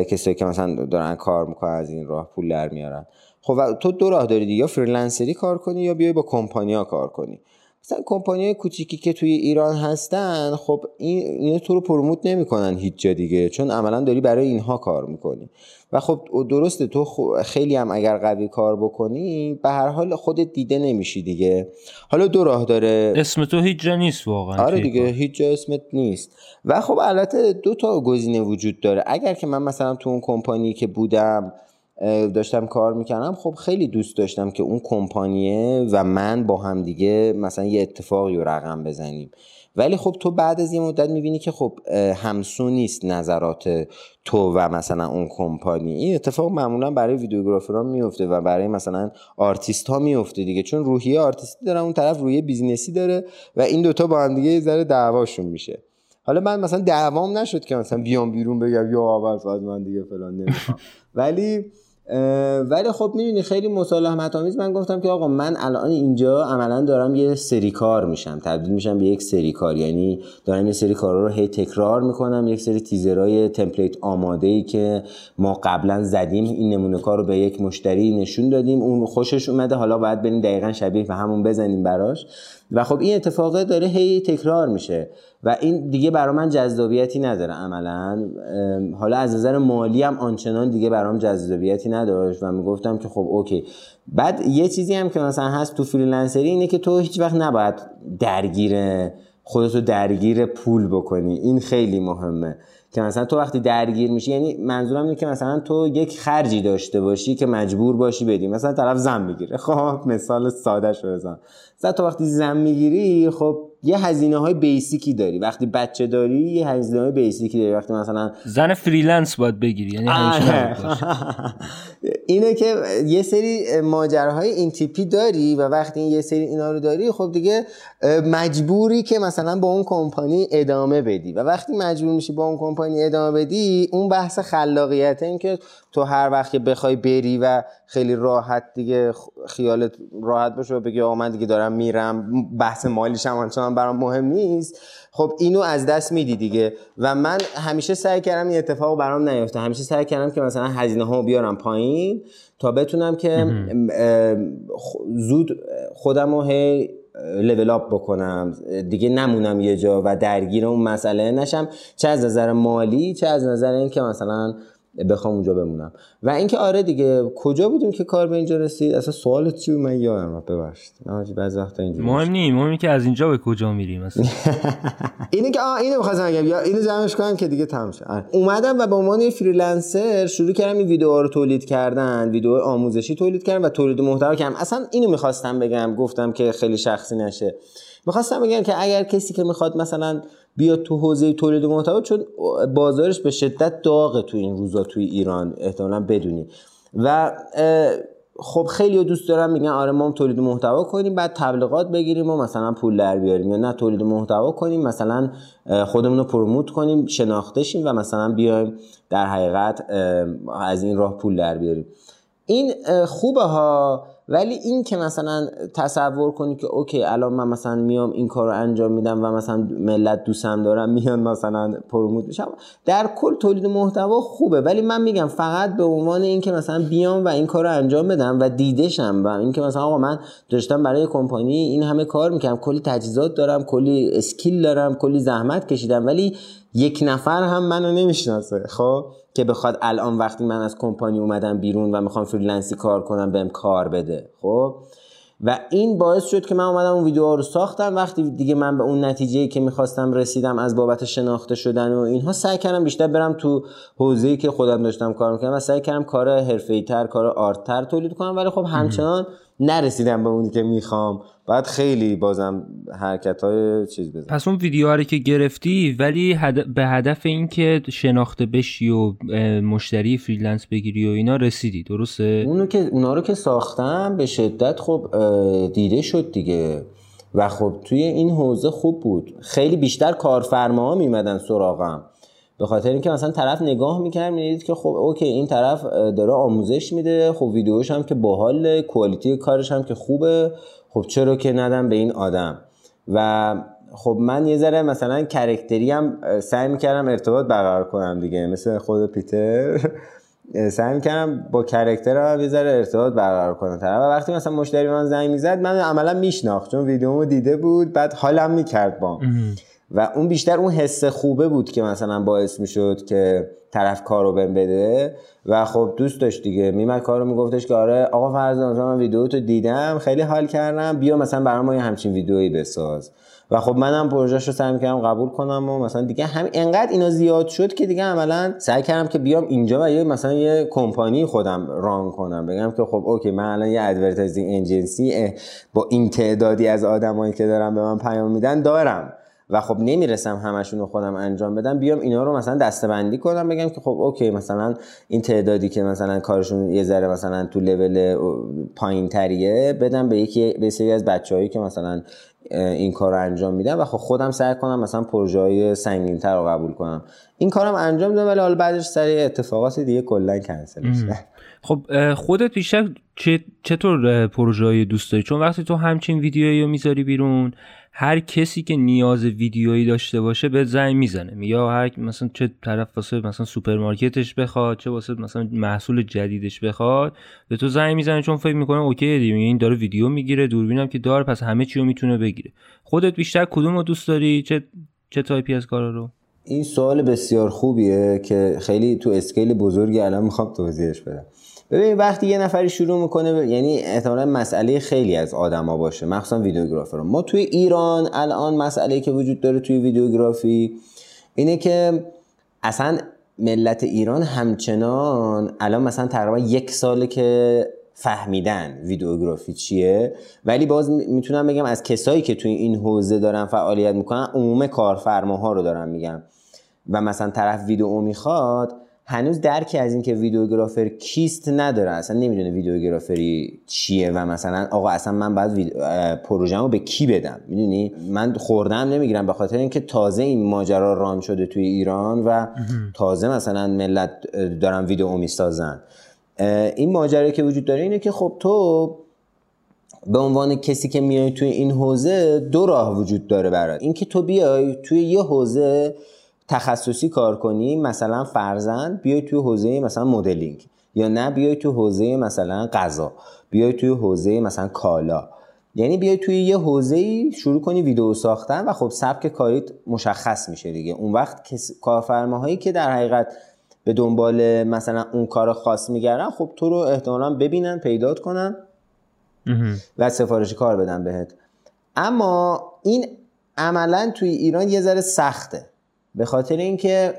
کسایی که مثلا دارن کار می‌کنن از این راه پول در میارن. خب تو دو راه داری دیگه یا فریلنسری کار کنی یا بیای با کمپانیا کار کنی. مثلا کمپانی کوچیکی که توی ایران هستن خب این اینا تو رو پروموت نمی‌کنن هیچ جا دیگه چون عملا داری برای اینها کار می‌کنی. و خب درسته تو خیلی هم اگر قوی کار بکنی به هر حال خودت دیده نمیشی دیگه. حالا دو راه داره. اسم تو هیچ جا نیست واقعا. آره دیگه هیچ جا اسمت نیست. و خب البته دو تا گزینه وجود داره. اگر که من مثلا تو اون کمپانی که بودم داشتم کار می‌کردم. خب خیلی دوست داشتم که اون کمپانیه و من با هم دیگه مثلا یه اتفاقی رو رقم بزنیم. ولی خب تو بعد از یه مدت می‌بینی که خب همسو نیست نظرات تو و مثلا اون کمپانی. این اتفاق معمولا برای ویدیوگرافران میفته و برای مثلا آرتیست ها میفته دیگه. چون روحیه آرتیستی داره اون طرف روحیه business ی داره و این دوتا با هم دیگه ذره دعواشون میشه. حالا من مثلا دعوام نشد که مثلا بیام بیرون بگم یا اول من دیگه فلان نمی‌خوام. ولی ولی خب می‌بینی خیلی مسالمت آمیز من گفتم که آقا من الان اینجا عملا دارم یه سری کار میشم. تبدیل میشم به یک سری کار. یعنی دارم یه سری کارا رو هی تکرار می‌کنم. یک سری تیزرهای template آماده ای که ما قبلا زدیم این نمونه کار رو به یک مشتری نشون دادیم. اون خوشش اومده. حالا باید بریم دقیقا شبیه به همون بزنیم براش. و خب این اتفاقه داره هی تکرار میشه. و این دیگه برای من جذابیتی نداره عملا. حالا از نظر مالی هم آنچنان دیگه برام جذابیتی نداشت و می‌گفتم که خب اوکی. بعد یه چیزی هم که مثلا هست تو freelancer ی اینه که تو هیچ وقت نباید درگیر خودتو درگیر پول بکنی. این خیلی مهمه که مثلا تو وقتی درگیر میشی یعنی منظورم اینه که مثلا تو یک خرجی داشته باشی که مجبور باشی بدی. مثلا طرف زن می‌گیره. خب مثال ساده شو بزن. مثلا تو وقتی زن می‌گیری خب یه هزینه های basic ی داری. وقتی بچه داری یه هزینه های basic ی داری. وقتی مثلا زن freelance باید بگیری یعنی اینه که یه سری ماجراهای این تیپی داری و وقتی یه سری اینا رو داری خب دیگه مجبوری که مثلا با اون کمپانی ادامه بدی. و وقتی مجبور میشی با اون کمپانی ادامه بدی اون بحث خلاقیت این که تو هر وقت که بخوای بری و خیلی راحت دیگه خیالت راحت باشه و بگی آقا من دیگه دارم میرم بحث مالیش هم آنچنان برام مهم نیست. خب اینو از دست میدی دیگه. و من همیشه سعی کردم این اتفاق برام نیفته. همیشه سعی کردم که مثلا هزینه ها بیارم پایین تا بتونم که زود خودم رو هی level up بکنم دیگه نمونم یه جا و درگیر اون مسئله نشم. چه از نظر مالی چه از نظر اینکه مثلا بخوام اونجا بمونم. و اینکه آره دیگه کجا بودیم که کار به اینجا رسید؟ اصلا سوالت چی من یادم ببخشید. نه بعضی وقتا اینجوری مهم نیست مهم که از اینجا به کجا میریم مثلا اینه که آ اینو می‌خواستم بگم. یا اینو جمعش کنم که دیگه تمام شد. اومدم و به عنوان یه freelancer شروع کردم این ویدیوها رو تولید کردن ویدیو آموزشی تولید کردم و تولید محتوا کردم. اصلا اینو می‌خواستم بگم گفتم که خیلی شخصی نشه. می‌خواستم بگم که اگر کسی که می‌خواد مثلا بیاد تو حوزه تولید محتوا چون بازارش به شدت داغه تو این روزا توی ایران احتمالا بدونی. و خب خیلی دوست دارم میگن آره ما تولید محتوا کنیم بعد تبلیغات بگیریم و مثلا پول در بیاریم. یا نه تولید محتوا کنیم مثلا خودمون رو پروموت کنیم شناخته شیم و مثلا بیایم در حقیقت از این راه پول در بیاریم. این خوبه ها. ولی این که مثلا تصور کنی که اوکی الان من مثلا میام این کار رو انجام میدم و مثلا ملت دوستم دارم میان مثلا promote میشم در کل تولید محتوا خوبه. ولی من میگم فقط به عنوان اینکه مثلا بیام و این کار رو انجام بدم و دیدشم و اینکه مثلا آقا من داشتم برای کمپانی این همه کار می‌کنم کلی تجهیزات دارم کلی skill دارم کلی زحمت کشیدم ولی یک نفر هم منو نمی‌شناسه خب؟ که بخواد الان وقتی من از کمپانی اومدم بیرون و می‌خوام freelance ی کار کنم بهم کار بده خب؟ و این باعث شد که من اومدم اون ویدیوها رو ساختم. وقتی دیگه من به اون نتیجه که می‌خواستم رسیدم از بابت شناخته شدن و اینها سعی کردم بیشتر برم تو حوزه‌ای که خودم داشتم کار می‌کردم و سعی کردم کار حرفه‌ای‌تر کار art تر تولید کنم. ولی خب همچنان نرسیدم به اونی که می‌خوام. بعد خیلی بازم حرکت های چیز بزن. پس اون ویدیوها رو که گرفتی ولی به هدف اینکه شناخته بشی و مشتری freelance بگیری و اینا رسیدی درسته؟ اونو که اونا رو که ساختم به شدت خب دیده شد دیگه. و خب توی این حوزه خوب بود. خیلی بیشتر کارفرماها میمدن سراغم. به خاطر اینکه مثلا طرف نگاه می‌کرد می‌دید که خب اوکی این طرف داره آموزش میده خب ویدیوش هم که باحال quality کارش هم که خوبه خب چرا که ندم به این آدم؟ و خب من یه ذره مثلا کرکتری هم سعی می‌کردم ارتباط برقرار کنم دیگه مثل خود پیتر. سعی می‌کردم با کرکتر هم یه ذره ارتباط برقرار کنم. طرف و وقتی مثلا مشتری من زنگ می‌زد من عملا میشناخت چون ویدیومو دیده بود بعد حالم می‌کرد با. و اون بیشتر اون حس خوبه بود که مثلا باعث می‌شد که طرف کارو بهم بده. و خب دوست داشت دیگه. میمد کارو میگفتش که آره آقا فرض مثلا من ویدیو تو دیدم خیلی حال کردم بیا مثلا برام یه همچین ویدیویی بساز. و خب منم پروژهش رو سعی کردم قبول کنم و مثلا دیگه هم انقدر اینا زیاد شد که دیگه عملا سعی کردم که بیام اینجا و یه مثلا یه کمپانی خودم run کنم. بگم که خب okay من الان یه advertising agency با این تعدادی از آدمایی که دارم به من پیام میدن دارم. و خب نمی‌رسم همشون رو خودم انجام بدم بیام اینا رو مثلا دسته‌بندی کنم بگم که خب okay مثلا این تعدادی که مثلا کارشون یه ذره مثلا تو لول پایین تریه بدم به یکی به سری از بچههایی که مثلا این کار رو انجام میدم و خب خودم سعی کنم مثلا پروژه های سنگین تر رو قبول کنم. این کارم انجام دادم ولی حالا بعدش سری اتفاقات دیگه کلا کنسل میشه. خب خودت بیشتر چطور پروژه های دوست داری؟ چون وقتی تو همچین ویدیویی رو می‌ذاری بیرون هر کسی که نیاز ویدیویی داشته باشه به زنگ می‌زنه. یا هر مثلا چه طرف واسه مثلا سوپرمارکتش بخواد چه واسه مثلا محصول جدیدش بخواد به تو زنگ می‌زنه چون فکر می‌کنه okay دیگه این داره ویدیو می‌گیره دوربینم که داره پس همه چی رو می‌تونه بگیره. خودت بیشتر کدوم رو دوست داری؟ چه چه تایپی از کارا رو؟ این سوال بسیار خوبیه که خیلی تو scale بزرگی الان می‌خوام توضیحش بدم. ببین وقتی یه نفری شروع می‌کنه یعنی احتمالا مسئله خیلی از آدما باشه. مخصوصا videographer ما توی ایران الان مسئله که وجود داره توی videography اینه که اصلا ملت ایران همچنان الان مثلا تقریبا یک ساله که فهمیدن ویدیوگرافی چیه. ولی باز می‌تونم بگم از کسایی که توی این حوزه دارن فعالیت می‌کنن عموم کارفرماها رو دارم میگم. و مثلا طرف ویدیو می‌خواد هنوز درکی از اینکه ویدیوگرافر کیست نداره اصلا نمی‌دونه ویدیوگرافری چیه و مثلا آقا اصلا من باید پروژه‌مو به کی بدم؟ می‌دونی؟ من خوردم نمی‌گیرم به خاطر اینکه تازه این ماجرا ران شده توی ایران و تازه مثلا ملت دارن ویدیو می‌سازن این ماجرایی که وجود داره اینه که خب تو به عنوان کسی که میای توی این حوزه دو راه وجود داره برای اینکه تو بیای توی یه حوزه تخصصی کار کنی مثلا فرزند بیای توی حوزه مثلا مدلینگ. یا نه بیای توی حوزه مثلا غذا. بیای توی حوزه مثلا کالا. یعنی بیای توی یه حوزه شروع کنی ویدیو ساختن و خب سبک کاریت مشخص میشه دیگه. اون وقت کارفرماهایی که در حقیقت به دنبال مثلا اون کار خاص میگردن خب تو رو احتمالا ببینن پیدات کنن و سفارش کار بدن بهت. اما این عملا توی ایران یه ذره سخته. به خاطر اینکه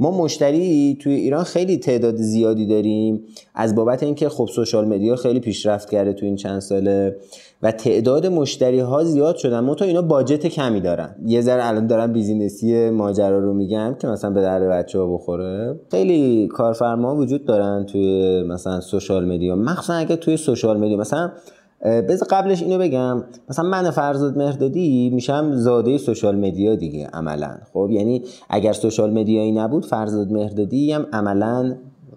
ما مشتری توی ایران خیلی تعداد زیادی داریم. از بابت اینکه خب social media خیلی پیشرفت کرده تو این چند ساله و تعداد مشتری ها زیاد شدن. منتها اینا budget کمی دارن. یه ذره الان دارم business ی ماجرا رو میگم که مثلا به درد بچه ها بخوره. خیلی کارفرما وجود دارن توی مثلا social media. مخصوصا اگه توی social media. مثلا بذار قبلش اینو بگم. مثلا من فرزاد مهردادی میشم زاده social media دیگه عملا. خب یعنی اگر social media یی نبود فرزاد مهردادی هم عملا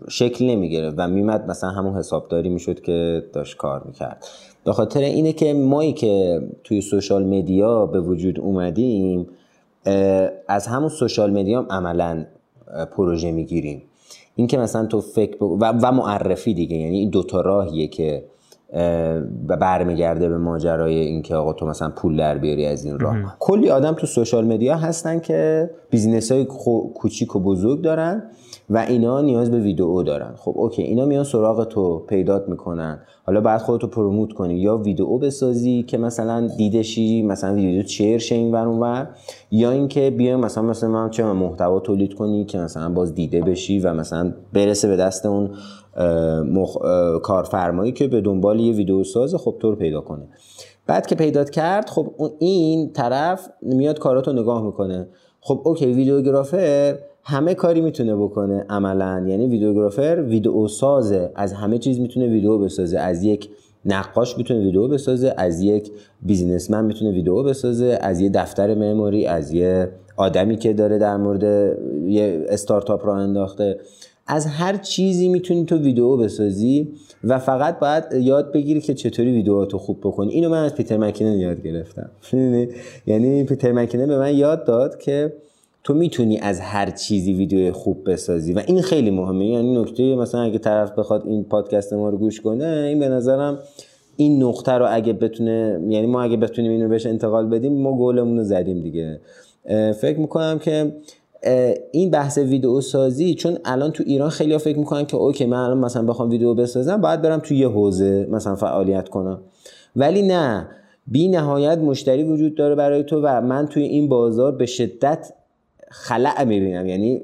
شکل نمی‌گیره و میمد مثلا همون حسابداری می‌شد که داشت کار می‌کرد. به خاطر اینه که مایی که توی social media به وجود اومدیم از همون social media هم عملا پروژه می‌گیریم. این که مثلا تو فکر و, و معرفی دیگه یعنی این دوتا راهیه که و برمیگرده به ماجرای اینکه آقا تو مثلا پول در بیاری از این راه. کلی آدم تو social media هستن که business های کوچیک و بزرگ دارن و اینا نیاز به ویدیو دارن. خب okay اینا میان سراغ تو پیدات می‌کنن. حالا بعد خودتو promote کنی یا ویدیو بسازی که مثلا دیده شی مثلا ویدیو share شه این ور اونور یا اینکه بیای مثلا مثلا من چه محتوا تولید کنی که مثلا باز دیده بشی و مثلا برسه به دست اون مخ... کارفرمایی که به دنبال یه ویدیو ساز خب تو رو پیدا کنه. بعد که پیدات کرد خب این طرف میاد کاراتو نگاه می‌کنه. خب اوکی ویدیوگرافر همه کاری می‌تونه بکنه عملا. یعنی ویدیوگرافر ویدیو سازه از همه چیز می‌تونه ویدیو بسازه. از یک نقاش می‌تونه ویدیو بسازه از یک بیزینسمن می‌تونه ویدیو بسازه از یه دفتر مموری از یه آدمی که داره در مورد یه استارتاپ را انداخته. از هر چیزی می‌تونی تو ویدیو بسازی و فقط باید یاد بگیری که چطوری ویدیوهاتو خوب بکنی. اینو من از پیتر مکینن یاد گرفتم. یعنی پیتر مکینن به من یاد داد که تو می‌تونی از هر چیزی ویدیو خوب بسازی و این خیلی مهمه. یعنی نکته مثلا اگه طرف بخواد این پادکست ما رو گوش کنه این به نظرم این نقطه رو اگه بتونه یعنی ما اگه بتونیم اینو بهش انتقال بدیم ما گلمون رو زدیم دیگه. فکر می‌کنم که این بحث ویدیو سازی چون الان تو ایران خیلی ها فکر می‌کنن که اوکی من الان مثلا بخوام ویدیو بسازم باید برم تو یه حوزه مثلا فعالیت کنم. ولی نه بی نهایت مشتری وجود داره برای تو و من توی این بازار به شدت خلع می‌بینم. یعنی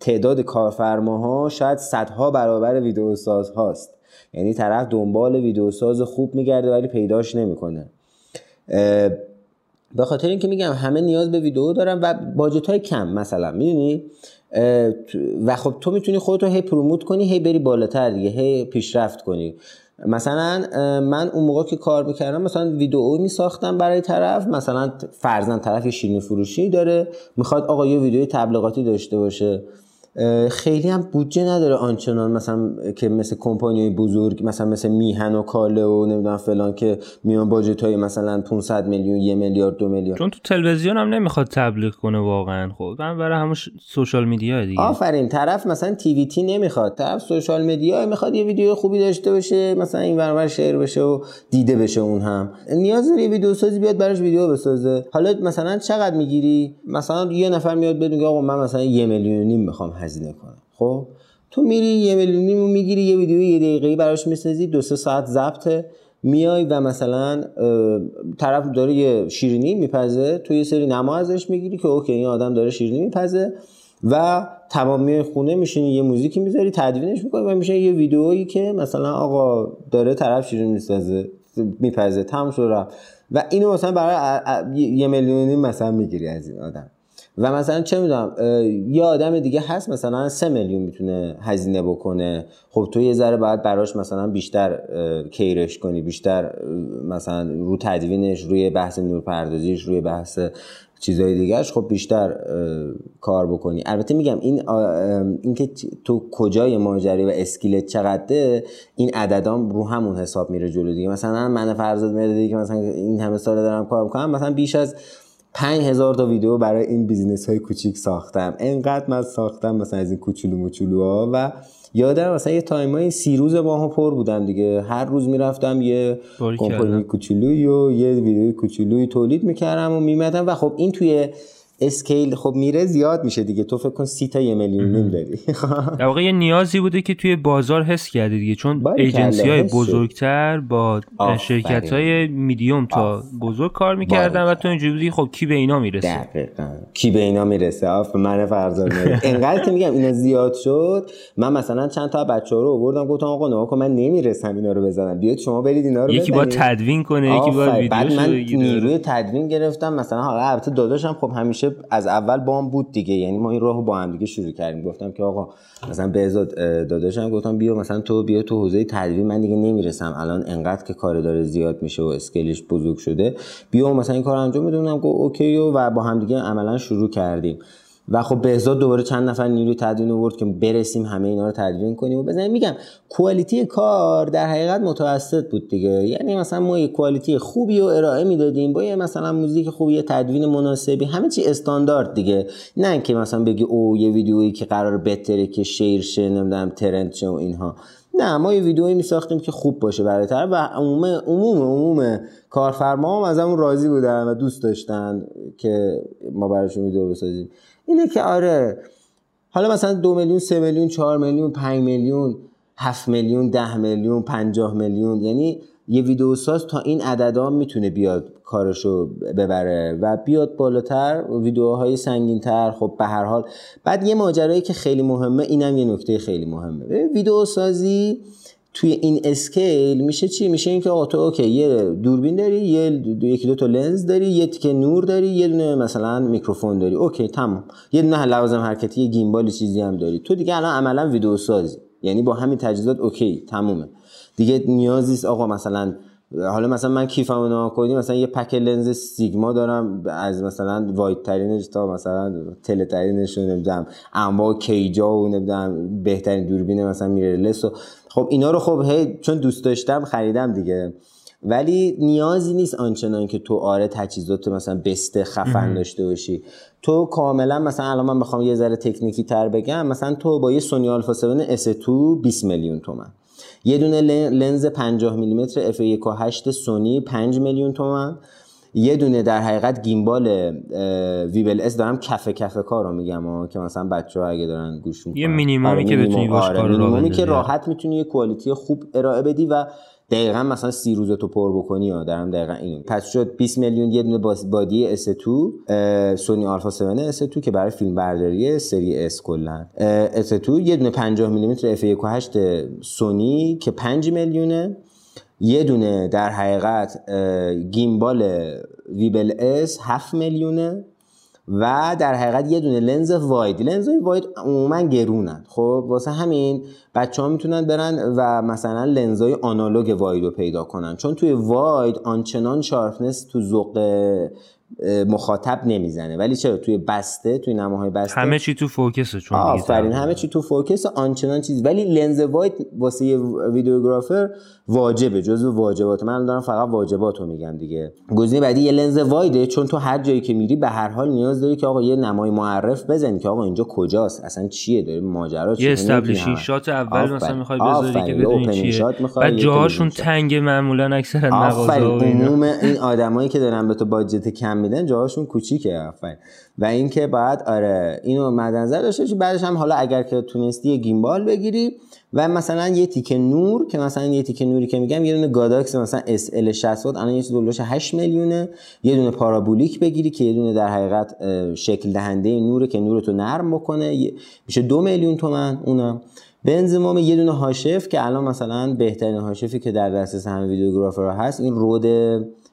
تعداد کارفرماها شاید صدها برابر ویدیو ساز هاست. یعنی طرف دنبال ویدیو ساز خوب میگرده ولی پیداش نمی‌کنه. به خاطر اینکه میگم همه نیاز به ویدیو دارن و باجت های کم مثلا می‌دونی؟ و خب تو می‌تونی خودتو هی پروموت کنی هی بری بالاتر دیگه هی پیشرفت کنی. مثلا من اون موقع که کار می‌کردم مثلا ویدیو میساختم برای طرف مثلا فرزن طرف شیرینی فروشی داره می‌خواد آقا یه ویدیوی تبلیغاتی داشته باشه. خیلی هم بودجه نداره آنچنان مثلا که مثل کمپانی بزرگ مثلا مثل میهن و کاله و نمی‌دونم فلان که میان باجت های مثلا 500 میلیون یه میلیارد دو میلیارد. چون تو تلویزیون هم نمی‌خواد تبلیغ کنه واقعا خب. من برای همون سوشال میدیا دیگه. آفرین. طرف مثلا تی وی تی نمی‌خواد. طرف سوشال میدیا می‌خواد یه ویدیو خوبی داشته باشه مثلا این ورور شیر بشه و دیده بشه اون هم. نیاز داره ویدیو سازی بیاد براش ویدیو بسازه. حالا مثلا چقدر می‌گیری؟ مثلا یه نفر میاد بدون آقا من مثلا یه میلیون نیم می‌خوام هزینه کنم خب؟ تو میری یه میلیونی می‌گیری یه ویدیو یه دقیقه براش می‌سازی دو سه ساعت ضبطه. میای و مثلا طرف داره یه شیرینی میپزه تو یه سری نما ازش می‌گیری که اوکی این آدم داره شیرینی میپزه و تمام میای خونه میشینی یه موزیکی می‌ذاری تدوینش می‌کنی و میشه یه ویدئویی که مثلا آقا داره طرف شیرینی می‌سازه میپزه شد و اینو مثلا برای یه میلیونی مثلا می‌گیری از این آدم. و مثلا چه می‌دونم یه آدم دیگه هست مثلا سه میلیون می‌تونه هزینه بکنه. خب تو یه ذره باید براش مثلا بیشتر care ش کنی بیشتر مثلا رو تدوینش روی بحث نورپردازیش روی بحث چیزهای دیگهش خب بیشتر کار بکنی. البته میگم این اینکه تو کجای ماجرایی و scale ت چقدره این عددام رو همون حساب میره جلو دیگه. مثلا من فرضت میره که مثلا این همه سال دارم کار می‌کنم مثلا بیش از پنج هزار تا ویدیو برای این business های کوچیک ساختم. انقدر من ساختم مثلا از این کوچولو موچولو ها و یادم مثلا یه time های سی روز با هم پر بودم دیگه. هر روز می‌رفتم یه کمپانی کوچولوی و یه ویدیو کوچولوی تولید می‌کردم و میمدم. و خب این توی scale خب میره زیاد میشه دیگه. تو فکر کن سی تا یه میلیون نیم داری. در واقع یه نیازی بوده که توی بازار حس کردی دیگه. چون ایجنسی های بزرگتر با شرکت های میدیوم تا بزرگ کار می‌کردن و تو اینجوری بودی خب کی به اینا می‌رسه؟ دقیقا. کی به اینا می‌رسه؟ آف من فرزان انقدر که میگم اینا زیاد شد من مثلا چند تا بچه رو آوردم گفتم آقا نه من نمی‌رسم اینا رو بزنم. بیاد شما برید اینا رو یکی با تدوین کنه یکی با بعد من نیروی تدوین گرفتم مثلا حالا البته داداشم خب همیشه از اول بام بود دیگه. یعنی ما این راهو با هم دیگه شروع کردیم. گفتم که آقا مثلا بهزاد داداشم گفتم بیا مثلا تو بیا تو حوزه تدوین. من دیگه نمی‌رسم. الان انقدر که کار داره زیاد میشه و اسکیلش بزرگ شده. بیا مثلا این کار انجام می‌دونم گفت اوکی و با هم دیگه عملا شروع کردیم. و خب بهزاد دوباره چند نفر نیروی تدوین آورد که برسیم همه اینا رو تدوین کنیم و بزنیم. میگم کوالیتی کار در حقیقت متوسط بود دیگه. یعنی مثلا ما یه کوالیتی خوبی رو ارائه می‌دادیم با یه مثلا موزیک خوبی یه تدوین مناسبی همه چی استاندارد دیگه. نه که مثلا بگی او یه ویدیویی که قرار بهتره که شیر شه نمی‌دونم ترند شه و اینها. نه ما یه ویدئویی می ساختیم که خوب باشه برای طرف و عموم عموم عموم کارفرما هم از همون راضی بودن و دوست داشتن که ما براشون ویدیو بسازیم. اینه که آره حالا مثلا دو میلیون سه میلیون چهار میلیون پنج میلیون هفت میلیون ده میلیون پنجاه میلیون یعنی یه ویدیو ساز تا این عددا می‌تونه بیاد کارشو ببره و بیاد بالاتر ویدیوهای سنگینتر خب به هر حال. بعد یه ماجرایی که خیلی مهمه اینم یه نکته خیلی مهمه. ویدیو سازی توی این scale میشه چی؟ میشه اینکه آقا تو okay یه دوربین داری یه یکی دو تا لنز داری یه تیکه نور داری یه دونه مثلا میکروفون داری. okay تمام. یه دونه لوازم حرکتی یه gimbal چیزی هم داری. تو دیگه الان عملا ویدیو سازی. یعنی با همین تجهیزات okay تمومه. دیگه نیازی آقا مثلا حالا مثلا من کیفمو نگاه کنی مثلا یه pack لنز Sigma دارم از مثلا wide ترینش تا مثلا tele ترینش رو نمی‌دونم انواع کیجا و نمی‌دونم بهترین دوربین مثلا میررلس و خب اینا رو خب هی چون دوست داشتم خریدم دیگه. ولی نیازی نیست آنچنان که تو آره تجهیزات مثلا بسته خفن داشته باشی. تو کاملا مثلا الان من بخوام یه ذره تکنیکی تر بگم مثلا تو با یه سونی آلفا 7 S2 20 میلیون تومن. یه دونه لنز 50 میلیمتر f1.8 سونی 5 میلیون تومن. یه دونه در حقیقت گیمبال ویبل اس دارم کفه کفه کار رو میگم که مثلا بچه ها اگه دارن گوش می‌کنن. یه مینیمومی آره، که بتونی باش آره کار که راحت می‌تونی یه کوالیتی خوب ارائه بدی و دقیقا مثلا سی روز تو پر بکنی یا دارم دقیقا اینو. پس شد 20 میلیون یه دونه بادی S2 سونی آلفا 7 S2 که برای فیلم برداری سری S کلا. S2 یه دونه 50 میلیمتر f1.8 سونی که 5 میلیونه. یه دونه در حقیقت gimbal Weebill S 7 میلیونه و در حقیقت یه دونه لنز wide. لنز wide عموما گرونن. خب واسه همین بچه ها می‌تونن برن و مثلا لنزای آنالوگ wide رو پیدا کنن. چون توی wide آنچنان sharpness تو ذوق مخاطب نمی‌زنه. ولی چرا؟ توی بسته توی نماهای بسته. همه چی تو focus ه چون آفرین. همه چی تو focus آنچنان چیز. ولی لنز wide واسه یه videographer واجبه. جزو واجبات. من دارم فقط واجبات رو میگم دیگه. گزینه بعدی یه لنز wide ه. چون تو هر جایی که میری به هر حال نیاز داری که آقا یه نمای معرف بزنی که آقا اینجا کجاست؟ اصلا چیه؟ داره ماجرا چیه یه establishing shot اول مثلا می‌خوای بذاری که بدونی چیه. بعد جاهاشون تنگ معمولا اکثرا مغازه عموم این آدمایی که دارن به تو budget کم میدن جاهاشون کوچیکه. آفرین. و اینکه بعد آره اینو مد نظر داشته باشی. بعدش هم حالا اگر که تونستی یه gimbal بگیری. و مثلا یه تیکه نور که مثلا یه تیکه نوری که میگم یه دونه Godox مثلا SL 60 الان یه دلوش 8 میلیونه. یه دونه parabolic بگیری که یه دونه در حقیقت شکل دهنده نوره که نورتو نرم بکنه. میشه دو میلیون تومن اونم. به انضمام یه دونه هاش‌اف که الان مثلا بهترین هاش‌افی که در دسترس همه videographer هست این Rode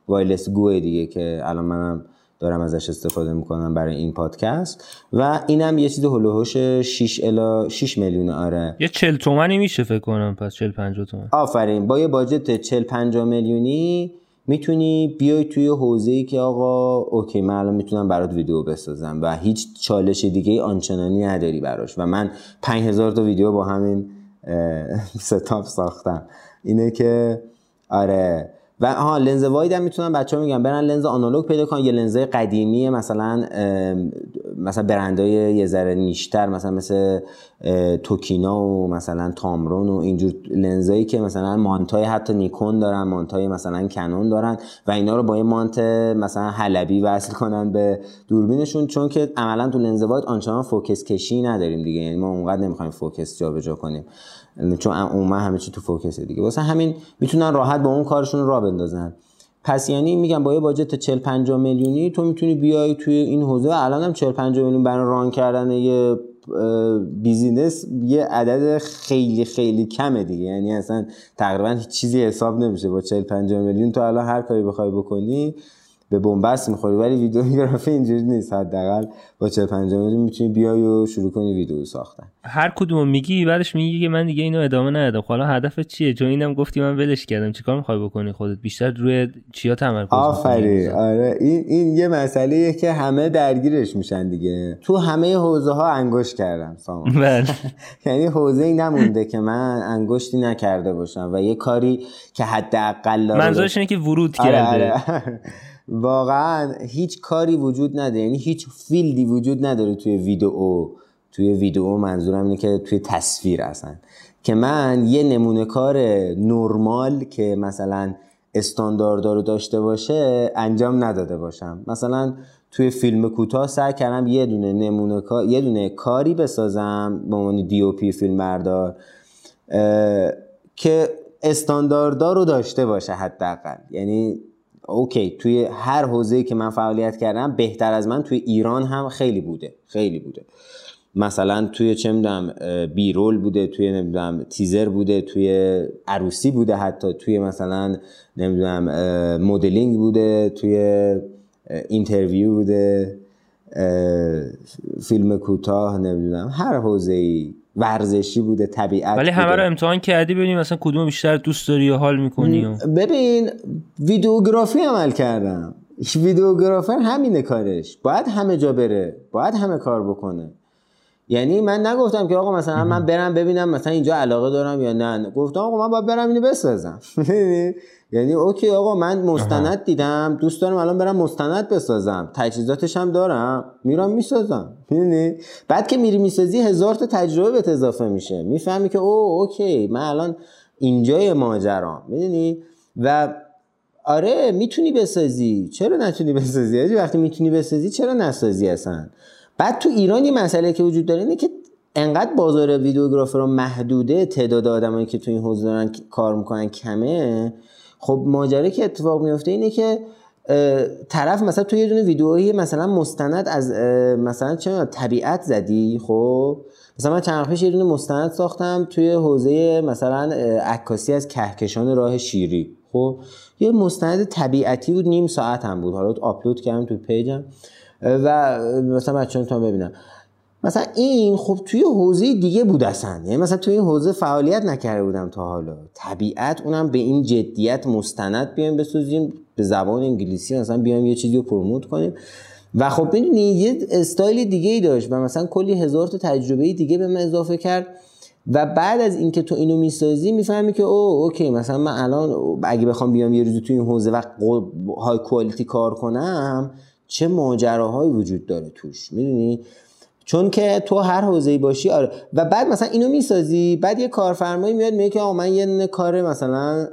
Wireless Go دیگه که الان منم دارم ازش استفاده می‌کنم برای این پادکست. و اینم یه چیز حول و حوش 6 الا 6 میلیون آره. یه 40 تومانی میشه فکر کنم پس 40 50 تومن. آفرین. با یه budget 40 50 میلیونی می‌تونی بیای توی حوزه ای که آقا okay من الان می‌تونم برات ویدیو بسازم و هیچ چالش دیگه آنچنانی نداری براش. و من 5000 تا ویدیو با همین setup ساختم. اینه که آره و ها لنز wide هم می‌تونن بچه ها میگن. برن لنز آنالوگ پیدا کنن. یه لنز قدیمی مثلا مثلا برندای یه ذره niche تر مثلا مثل توکینا و مثلا تامرون و اینجور لنزایی که مثلا mount ای حتی نیکون دارن mount ای مثلا Canon دارن و اینا رو با یه mount مثلا حلبی وصل کنن به دوربینشون. چون که عملا تو لنز wide آنچنان focus کشی نداریم دیگه. یعنی ما اونقدر نمی‌خوایم focus جابجا کنیم. چون عموما همه چی تو focus ه دیگه. واسه همین می‌تونن راحت با اون کارشون را بندازن. پس یعنی میگم با یه باجت 40 50 میلیونی تو می‌تونی بیای توی این حوزه. و الان هم 40 50 میلیون برای ران کردن یه بیزینس یه عدد خیلی خیلی کمه دیگه. یعنی اصلا تقریبا هیچ چیزی حساب نمیشه. با 40 50 میلیون تو الان هر کاری بخوای بکنی به بنبست می‌خوری ولی ویدیوگرافی اینجوری نیست. حداقل با 40 50 میلیون می‌تونی بیای و شروع کنی ویدیو ساختن. هر کدوم میگی بعدش میگی که من دیگه اینو ادامه ندادم. حالا هدف چیه؟ چون اینم گفتی من ولش کردم. چیکار می‌خوای بکنی خودت؟ بیشتر روی چیا تمرکز آفرین. آره. این این یه مسئله که همه درگیرش میشن دیگه. تو همه حوزه ها انگشت کردم سامان. بله. یعنی حوزه ای نمونده که من انگشتی نکرده باشم و یه کاری که حداقل منظورش اینه که ورود آره کرده. آره. واقعا هیچ کاری وجود نداره. یعنی هیچ فیلدی وجود نداره توی ویدیو توی ویدیو منظورم اینه که توی تصویر هستن که من یه نمونه کار نرمال که مثلا استانداردار رو داشته باشه انجام نداده باشم. مثلا توی فیلم کوتاه سعی کردم یه دونه نمونه یه دونه کاری بسازم به عنوان دی او پی فیلم بردار که استانداردار رو داشته باشه حداقل. یعنی اوکی توی هر حوزه‌ای که من فعالیت کردم بهتر از من توی ایران هم خیلی بوده خیلی بوده. مثلا توی چه می‌دونم B-roll بوده توی نمی‌دونم تیزر بوده توی عروسی بوده حتی توی مثلا نمی‌دونم مدلینگ بوده توی interview بوده فیلم کوتاه نمی‌دونم هر حوزه ای ورزشی بوده طبیعت ولی همه رو امتحان کردی ببینیم مثلا کدوم بیشتر دوست داری و حال می‌کنی و... ببین videography عمل کردم. videographer همینه کارش. باید همه جا بره. باید همه کار بکنه. یعنی من نگفتم که آقا مثلا من برم ببینم مثلا اینجا علاقه دارم یا نه. گفتم آقا من باید برم اینو بسازم. یعنی اوکی آقا من مستند دیدم. دوست دارم الان برم مستند بسازم. تجهیزاتش هم دارم. میرم می‌سازم. می‌دونی بعد که میری می‌سازی هزار تا تجربه بهت اضافه میشه. می‌فهمی که او اوکی. من الان اینجای ماجرام. می‌دونی و آره می‌تونی بسازی. چرا نتونی بسازی؟ وقتی می‌تونی بسازی چرا نسازی اصلا؟ بعد تو ایران یه مسئله که وجود داره اینه که انقدر بازار ویدیوگرافر محدوده تعداد آدمایی که تو این حوزه دارن کار می‌کنن کمه. خب ماجرا که اتفاق میفته اینه که طرف مثلا تو یه دونه ویدیویی مثلا مستند از مثلا چه طبیعت زدی خب؟ مثلا من چند پیش یه دونه مستند ساختم توی حوزه مثلا عکاسی از کهکشان راه شیری خب؟ یه مستند طبیعتی بود نیم ساعت هم بود. حالا آپلود کردم تو پیجم. و مثلا تا ببینم. مثلا این خب توی حوزه دیگه بود اصلا. یعنی مثلا توی این حوزه فعالیت نکرده بودم تا حالا. طبیعت اونم به این جدیت مستند بیایم بسازیم به زبان انگلیسی مثلا بیایم یه چیزی رو promote کنیم. و خب ببینید یه استایل دیگه ای داشت و مثلا کلی هزار تا تجربه دیگه به من اضافه کرد. و بعد از اینکه تو اینو می‌سازی می‌فهمی که oh okay مثلا من الان اگه بخوام بیام یه روزی توی این حوزه و high quality کار کنم چه ماجراهایی وجود داره توش می‌دونی؟ چون که تو هر حوزه‌ای باشی آره. و بعد مثلا اینو می‌سازی بعد یه کارفرمایی میاد میگه که آقا من یه کار مثلا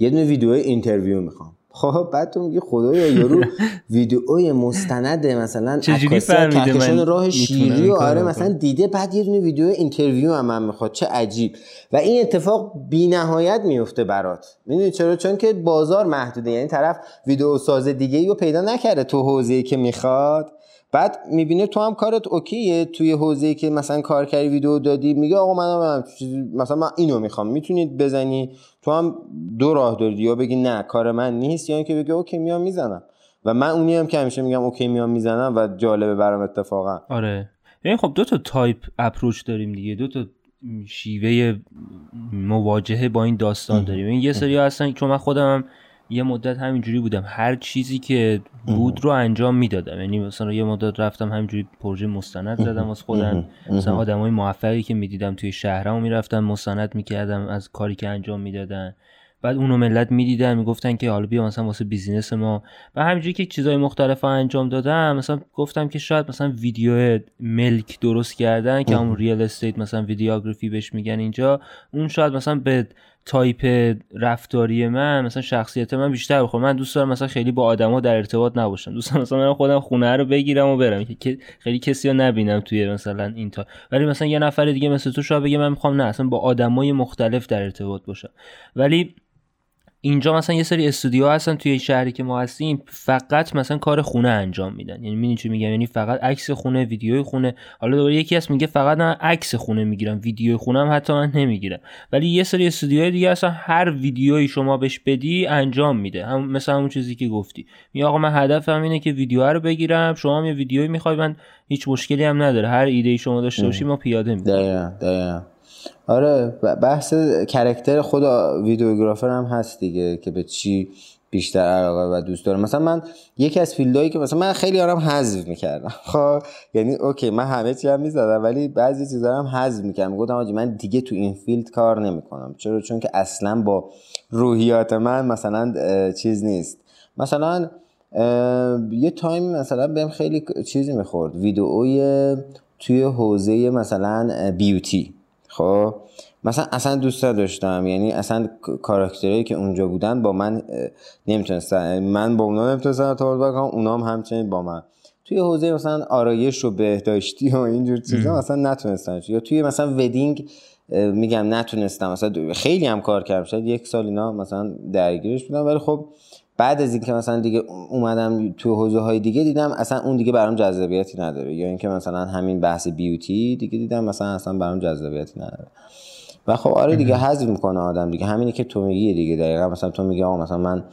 یه دونه ویدیو interview می‌خوام. خب بعد تو میگی خدایا یارو ویدیوی مستند مثلا چجوری فهمیده؟ راه شیری و آره مثلا دیده بعد یه دونه ویدیو interview هم من می‌خواد چه عجیب. و این اتفاق بی نهایت میفته برات. می‌دونی چرا؟ چون که بازار محدوده. یعنی طرف ویدیو ساز دیگه رو پیدا نکرده تو حوزه‌ای که می‌خواد. بعد می‌بینه تو هم کارت okay ه؟ توی حوزه‌ای که مثلا کار کردی ویدیو دادی میگه آقا من مثلا من اینو می‌خوام. می‌تونید بزنی؟ تو هم دو راه داری. یا بگی نه کار من نیست یا اینکه بگی okay میام می‌زنم. و من اونی هم که همیشه میگم okay میام می‌زنم و جالبه برام اتفاقا. آره. یعنی خب دو تا type approach داریم دیگه. دو تا شیوه مواجهه با این داستان داریم. این یه سری هستن چون من خودم یه مدت همینجوری بودم. هر چیزی که بود رو انجام می‌دادم. یعنی مثلا یه مدت رفتم همینجوری پروژه مستند زدم از خودم. مثلا آدمای موفقی که می‌دیدم توی شهرمو می‌رفتم مستند می‌کردم از کاری که انجام می‌دادن. بعد اونو ملت می‌دیدن می‌گفتن که حالا بیا مثلا واسه business ما. و همینجوری که چیزای مختلف انجام دادم مثلا گفتم که شاید مثلا ویدیو ملک درست کردن که همون real estate مثلا videography بهش میگن اینجا اون شاید مثلا به تایپ رفتاری من مثلا شخصیت من بیشتر بخوره من دوست دارم مثلا خیلی با آدما در ارتباط نباشم. دوست دارم مثلا من خودم خونه رو بگیرم و برم. که خیلی کسی رو نبینم توی مثلا این تا. ولی مثلا یه نفر دیگه مثل تو شاید بگه من می‌خوام نه اصلا با آدمای مختلف در ارتباط باشم. ولی اینجا مثلا یه سری استودیو هستن توی شهری که ما هستیم فقط مثلا کار خونه انجام میدن. یعنی می‌دونی چی میگم؟ یعنی فقط عکس خونه ویدیوی خونه. حالا دوباره یکی هست میگه فقط من عکس خونه می‌گیرم ویدیوی خونه هم حتی من نمی‌گیرم. ولی یه سری استودیوهای دیگه اصلا هر ویدیویی شما بهش بدی انجام میده. هم مثل همون چیزی که گفتی. میگه آقا من هدفم اینه که ویدیو رو بگیرم شما هم یه ویدیویی می‌خوای من هیچ مشکلی هم نداره. هر ایده شما داشته باشی ما پیاده می‌کنیم آره بحث character خود videographer هم هست دیگه که به چی بیشتر علاقه و دوست دارم مثلا من یکی از field هایی که مثلا من خیلی آرام حذف می‌کردم. خب یعنی okay من همه چی هم می‌زدم ولی بعضی چیزا هم حذف می‌کردم. گفتم آجی من دیگه تو این field کار نمی‌کنم. چرا؟ چون که اصلا با روحیات من مثلا چیز نیست. مثلا یه تایم مثلا بهم خیلی چیزی می‌خورد. ویدئوی توی حوزه مثلا بیوتی. خب مثلا اصلا دوست داشتم یعنی اصلا کاراکترهایی که اونجا بودن با من نمی‌تونستن. من با اونا نمی‌تونستم ارتباط بکنم اونا هم همچنین با من. توی حوزه مثلا آرایش و بهداشتی و اینجور چیزا مثلا نتونستن. یا توی مثلا ودینگ میگم نتونستم. مثلا خیلی هم کار کردم. شاید یک سال اینا مثلا درگیرش بودم. ولی خب بعد از اینکه مثلا دیگه اومدم توی حوزه های دیگه دیدم اصلا اون دیگه برام جذابیتی نداره. یا اینکه مثلا همین بحث بیوتی دیگه دیدم مثلا اصلا برام جذابیتی نداره. و خب آره دیگه حذف می‌کنه آدم دیگه. همینی که تو میگی دیگه. دقیقا مثلا تو میگی آقا مثلا من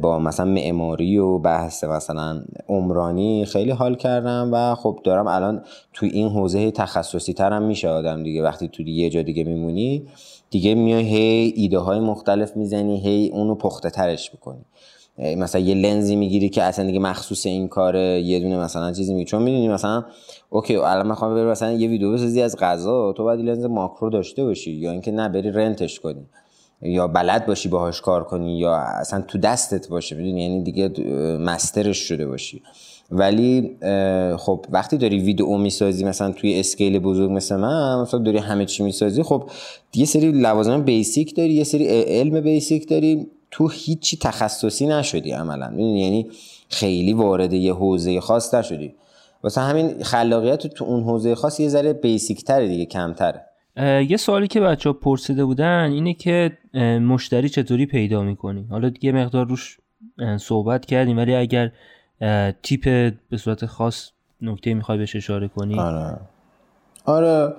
با مثلا معماری و بحث مثلا عمرانی خیلی حال کردم و خب دارم الان تو این حوزه تخصصی ترم میشه آدم دیگه. وقتی تو یه جا دیگه میمونی دیگه میای هی ایده های مختلف می‌زنی هی اونو پخته ترش می‌کنی. مثلا یه لنزی می‌گیری که اصلا دیگه مخصوص این کاره یه دونه مثلا چیزی میگی چون می‌دونی مثلا okay الان می‌خوام بری مثلا یه ویدیو بسازی از غذا تو باید لنز ماکرو داشته باشی یا اینکه نه بری rent ش کنی. یا بلد باشی باهاش کار کنی یا اصلا تو دستت باشه می‌دونی؟ یعنی دیگه master ش شده باشی. ولی خب وقتی داری ویدیو می‌سازی مثلا توی scale بزرگ مثل من مثلا داری همه چی می‌سازی خب یه سری لوازم basic داری یه سری علم basic داری تو هیچی تخصصی نشدی عملا. یعنی خیلی وارد یه حوزه خاص نشدی. واسه همین خلاقیت تو اون حوزه خاص یه ذره بیسیک تره دیگه کمتره. یه سوالی که بچه ها پرسیده بودن اینه که مشتری چطوری پیدا می‌کنی؟ حالا یه مقدار روش صحبت کردیم ولی اگر تیپ به صورت خاص نکته می‌خوای بهش اشاره کنی؟ آره. آره.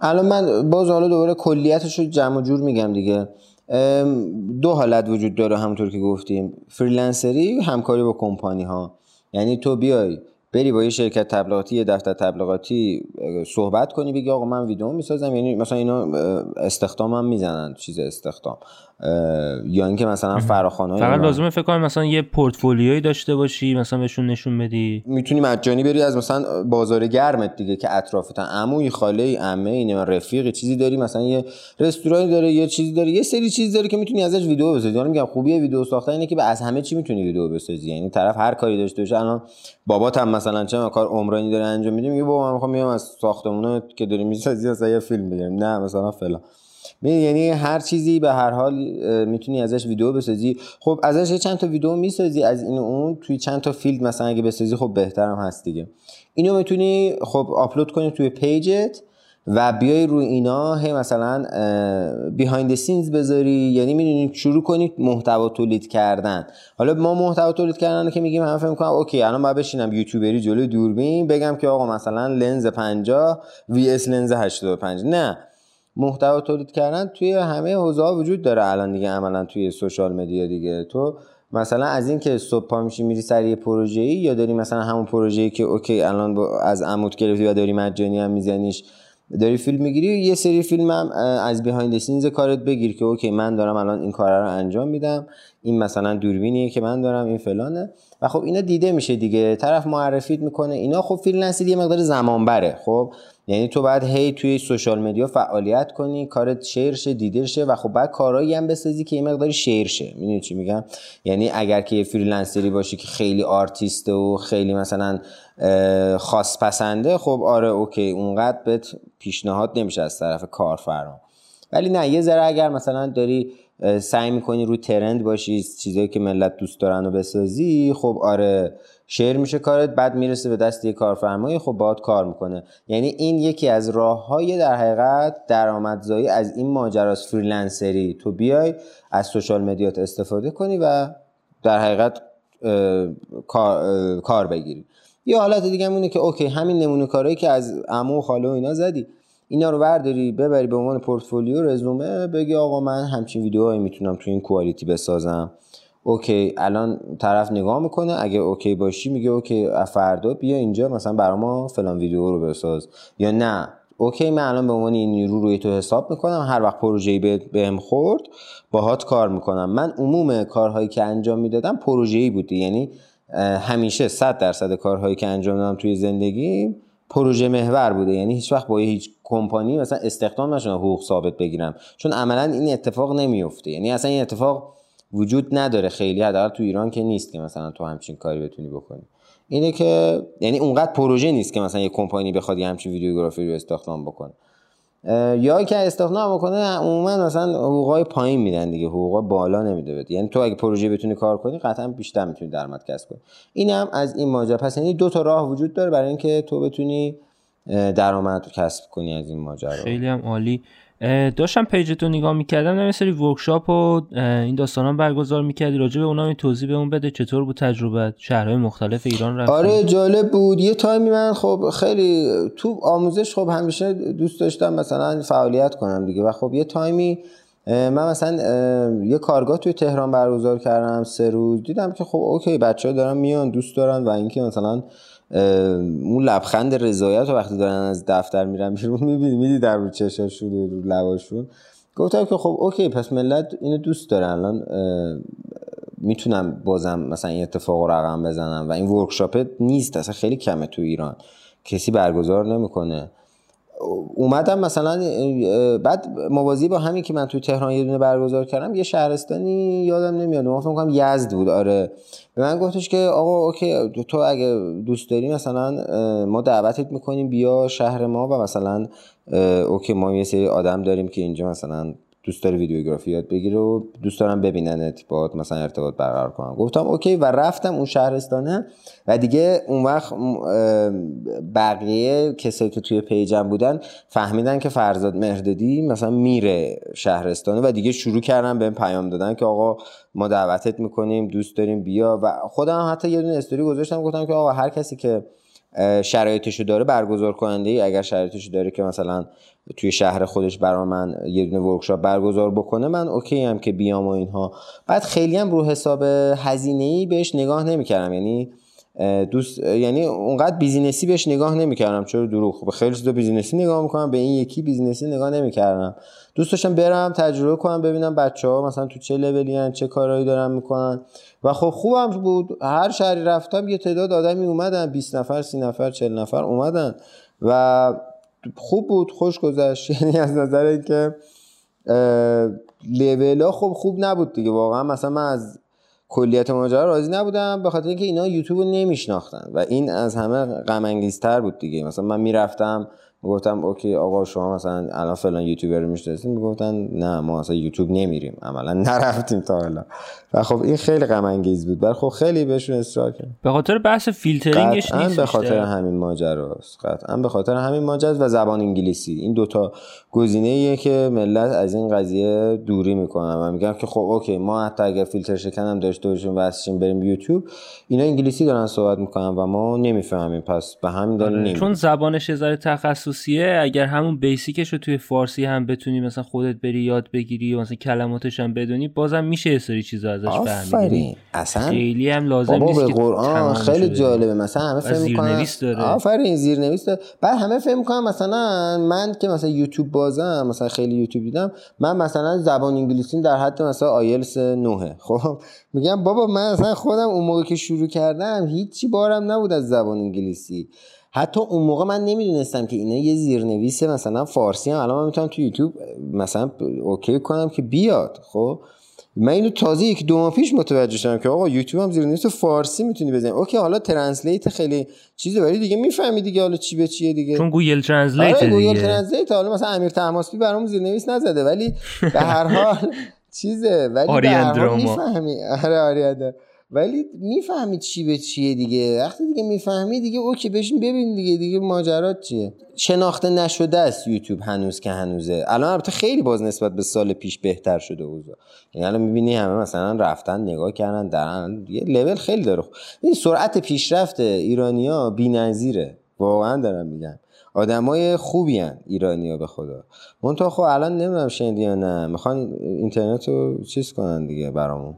الان من باز حالا دوباره کلیتش رو جمع جور میگم دیگه. دو حالت وجود داره همونطور که گفتیم. فریلنسری همکاری با کمپانی ها یعنی تو بیای بری با یه شرکت تبلیغاتی یه دفتر تبلیغاتی صحبت کنی بگی آقا من ویدیو می‌سازم. یعنی مثلا اینا استخدام هم می‌زنن چیز استخدام. یا اینکه مثلا فراخوان فقط لازمه فکر کنم مثلا یه پورتفولیویی داشته باشی مثلا بهشون نشون بدی. می‌تونی مجانی بری از مثلا بازار گرمت دیگه که اطرافت عموی خاله عمه اینه رفیق چیزی داری مثلا یه رستورانی داره یه چیزی داره یه سری چیز داره که می‌تونی ازش ویدیو بسازی. یعنی میگم خوبی ویدیو ساختن اینه که از همه چی می‌تونی ویدیو بسازی. یعنی طرف هر کاری داشته باشه. الان بابات هم مثلا چه کار عمرانی داره انجام میده میگه بابا من می‌خوام میام از ساختمونه که داری می‌سازی مثلا یه فیلم بگیرم. نه مثلا فلان. یعنی هر چیزی به هر حال می‌تونی ازش ویدیو بسازی. خب ازش چند تا ویدیو می‌سازی از این اون توی چند تا field مثلا اگه بسازی خب بهترم هست دیگه. اینو می‌تونی خب آپلود کنی توی page ت و بیای روی اینا هی مثلا behind scenes بذاری. یعنی می‌دونی شروع کنید محتوا تولید کردن. حالا ما محتوا تولید کردن که میگیم همه فکر کنن okay الان باید بشینم یوتیوبری جلوی دوربین بگم که آقا مثلا لنز 50 vs لنز 85 نه. محتوا تولید کردن توی همه حوزه ها وجود داره الان دیگه عملا توی social media دیگه. تو مثلا از این که صبح پا میشی میری سر یه پروژه‌ای یا داری مثلا همون پروژه‌ای که okay الان با از عموت گرفتی و داری مجانی هم میزنیش داری فیلم می‌گیری؟ یه سری فیلم هم از behind scenes کارت بگیر که okay من دارم الان این کار رو انجام میدم این مثلا دوربینیه که من دارم این فلانه. و خب اینا دیده میشه دیگه طرف معرفیت می‌کنه اینا خب freelance یه مقدار زمان بره خب؟ یعنی تو باید هی توی social media فعالیت کنی کارت share شه دیده شه و خب بعد کارهایی هم بسازی که یه مقداری share شه. می‌دونی چی میگم؟ یعنی اگر که یه freelancer ی باشی که خیلی آرتیسته و خیلی مثلا خاص پسنده خب آره okay اونقدر بهت پیشنهاد نمیشه از طرف کارفرما. ولی نه یه ذره اگر مثلا داری سعی می‌کنی رو trend باشی چیزایی که ملت دوست دارن و بسازی خب آره share میشه کارت بعد می‌رسه به دست یه کارفرمایی خب باید کار می‌کنه. یعنی این یکی از راه های در حقیقت درآمدزایی از این ماجراست freelancer ی. تو بیای از social media ت استفاده کنی و در حقیقت کار بگیری. یه حالت دیگه اینه که okay همین نمونه کارهایی که از عمو و خاله و اینا زدی اینا رو برداری ببری به عنوان پورتفولیو رزومه بگی آقا من همچین ویدیوهایی می‌تونم تو این quality بسازم. okay الان طرف نگاه می‌کنه اگه okay باشی میگه okay فردا بیا اینجا مثلا برای ما فلان ویدیو رو بساز. یا نه okay من الان به عنوان این نیرو روی تو حساب می‌کنم هر وقت پروژه‌ای بهم خورد باهات کار می‌کنم. من عموم کارهایی که انجام می‌دادم پروژه‌ای بوده یعنی همیشه 100 درصد کارهایی که انجام دادم توی زندگی پروژه محور بوده. یعنی هیچ وقت با هیچ کمپانی مثلا استخدام نشدم حقوق ثابت بگیرم. چون عملا این اتفاق نمیفته یعنی اصلا این اتفاق وجود نداره. خیلی حداقل تو ایران که نیست که مثلا تو همچین کاری بتونی بکنی. اینه که یعنی اونقدر پروژه نیست که مثلا یه کمپانی بخواد همچین ویدیوگرافی رو استخدام بکنه. یا که استخدام بکنه عموما مثلا حقوقای پایین میدن دیگه. حقوق بالا نمیده بده. یعنی تو اگه پروژه بتونی کار کنی قطعا بیشتر می‌تونی درآمد کسب کنی. این هم از این ماجرا. پس یعنی دو تا راه وجود داره برای اینکه تو بتونی درآمد کسب کنی از این ماجرا. خیلی هم عالی. داشتم پیجتو نگاه می‌کردم نه سری ورکشاپ و این داستان برگزار می‌کردی. راجع به اونا توضیح اون بده چطور بود تجربه شهرهای مختلف ایران رفت آره جالب بود. یه تایمی من خب خیلی تو آموزش خب همیشه دوست داشتم مثلا فعالیت کنم دیگه. و خب یه تایمی من مثلا یه کارگاه توی تهران برگزار کردم سه روز. دیدم که خب okay بچه ها دارن میان دوست دارن. و اینکه مثلا اون لبخند رضایت وقتی دارن از دفتر میرن بیرون می‌بینی میدی در رو چشاشون رو لباشون. گفتم که خب okay پس ملت اینو دوست دارن الان می‌تونم بازم مثلا این اتفاق رقم بزنم و این workshop نیست اصلا خیلی کمه تو ایران. کسی برگزار نمی‌کنه. اومدم مثلا بعد موازی با همین که من تو تهران یه دونه برگزار کردم یه شهرستانی یادم نمیاد. من فکر کنم یزد بود آره. به من گفتش که آقا okay تو اگه دوست داری مثلا ما دعوتت می‌کنیم بیا شهر ما و مثلا okay ما یه سری آدم داریم که اینجا مثلا دوست داره videography یاد بگیره و دوست دارم ببیننت با مثلا ارتباط برقرار کنم. گفتم okay و رفتم اون شهرستانه و دیگه اون وقت بقیه کسایی که توی page م بودن فهمیدن که فرزاد مهردادی مثلا میره شهرستانه و دیگه شروع کردم به پیام دادن که آقا ما دعوتت می‌کنیم دوست داریم بیا. و خودم حتی یه دونه استوری گذاشتم گفتم که آقا هر کسی که شرایطشو داره برگزار کننده ای اگر شرایطشو داره که مثلا توی شهر خودش برا من یه دونه workshop برگزار بکنه من okay هم که بیام و اینها. بعد خیلی هم رو حساب هزینه ای بهش نگاه نمی‌کردم. یعنی دوست یعنی اونقدر business ی بهش نگاه نمی‌کردم. چرا دروغ؟ خب خیلی چیزا business ی نگاه می‌کنم به این یکی business ی نگاه نمی‌کردم. دوست داشتم برم تجربه کنم ببینم بچه ها مثلا تو چه لولی چه کارهایی دارن می‌کنن. و خب خوبم بود. هر شهری رفتم یه تعداد آدمی اومدن 20 نفر 30 نفر 40 نفر اومدن. و خوب بود خوش گذشت. یعنی از نظر اینکه ها خب خوب نبود دیگه. واقعا مثلا من از کلیت ماجرا راضی نبودم به خاطر اینکه اینا یوتیوب رو نمیشناختن. و این از همه غم بود دیگه. مثلا من می‌رفتم می‌گفتم اوکی آقا شما مثلا الان فلان یوتیوبر رو می‌شناسید می‌گفتن نه ما اصلا یوتیوب نمیریم عملا نرفتیم تا حالا. و خب این خیلی غم انگیز بود. ولی خب خیلی بهشون اصرار کردم به خاطر بحث فیلترینگش نیست به خاطر همین ماجراست. قطعا به خاطر همین ماجراست و زبان انگلیسی. این دوتا گزینه که ملت از این قضیه دوری می‌کنن و میگن که خب اوکی ما حتی اگر فیلتر شکن هم داشته باشیم واسشیم بریم یوتیوب اینا انگلیسی دارن صحبت می‌کنن و ما نمی‌فهمیم. پس به همین دلیل آره. چون زبانش ذره تخصصیه اگر همون بیسیکش رو توی فارسی هم بتونی مثلا خودت بری یاد بگیری و مثلا کلماتش هم بدونی بازم میشه یه سری چیزا ازش فهمیدی. اصلا خیلی هم لازم نیست به قرآن خیلی جالبه. مثلا همه فهم می‌کنن آفرین زیرنویس داره. بعد همه فهم می‌کنن مثلا من که مثلا یوتیوب بازم مثلا خیلی یوتیوب دیدم من مثلا زبان انگلیسی در حد مثلا آیلس 9 خب میگم بابا من مثلا خودم اون موقع که شروع کردم هیچی بارم نبود از زبان انگلیسی. حتی اون موقع من نمی‌دونستم که اینا یه زیرنویس مثلا فارسی هم الان من می‌تونم تو یوتیوب مثلا okay کنم که بیاد. خب من اینو تازه یک دو ماه پیش متوجه شدم که آقا یوتیوب هم زیرنویس فارسی می‌تونی بزنی. okay حالا translate خیلی چیزه ولی دیگه می‌فهمی دیگه حالا چی به چیه دیگه. چون Google Translate آره Google Translate حالا مثلا امیر تماسبی برام زیرنویس نزده ولی به هر حال چیزه ولی هر حال می‌فهمی. آره آره ولی می‌فهمی چی به چیه دیگه. وقتی دیگه می‌فهمی دیگه okay بشین ببین دیگه دیگه ماجرات چیه؟ شناخته نشده است یوتیوب هنوز که هنوزه. الان البته خیلی باز نسبت به سال پیش بهتر شده اوضاع. یعنی الان می‌بینی همه مثلا رفتن نگاه کردن درن یه لول خیلی داره. این سرعت پیشرفت ایرانیا بی‌نظیره. واقعا دارم میگم. آدمای خوبی هن ایرانی به خدا. منتها خب الان نمی‌دونم شنیدی یا نه. می‌خوان اینترنت رو چیز کنن دیگه برامون.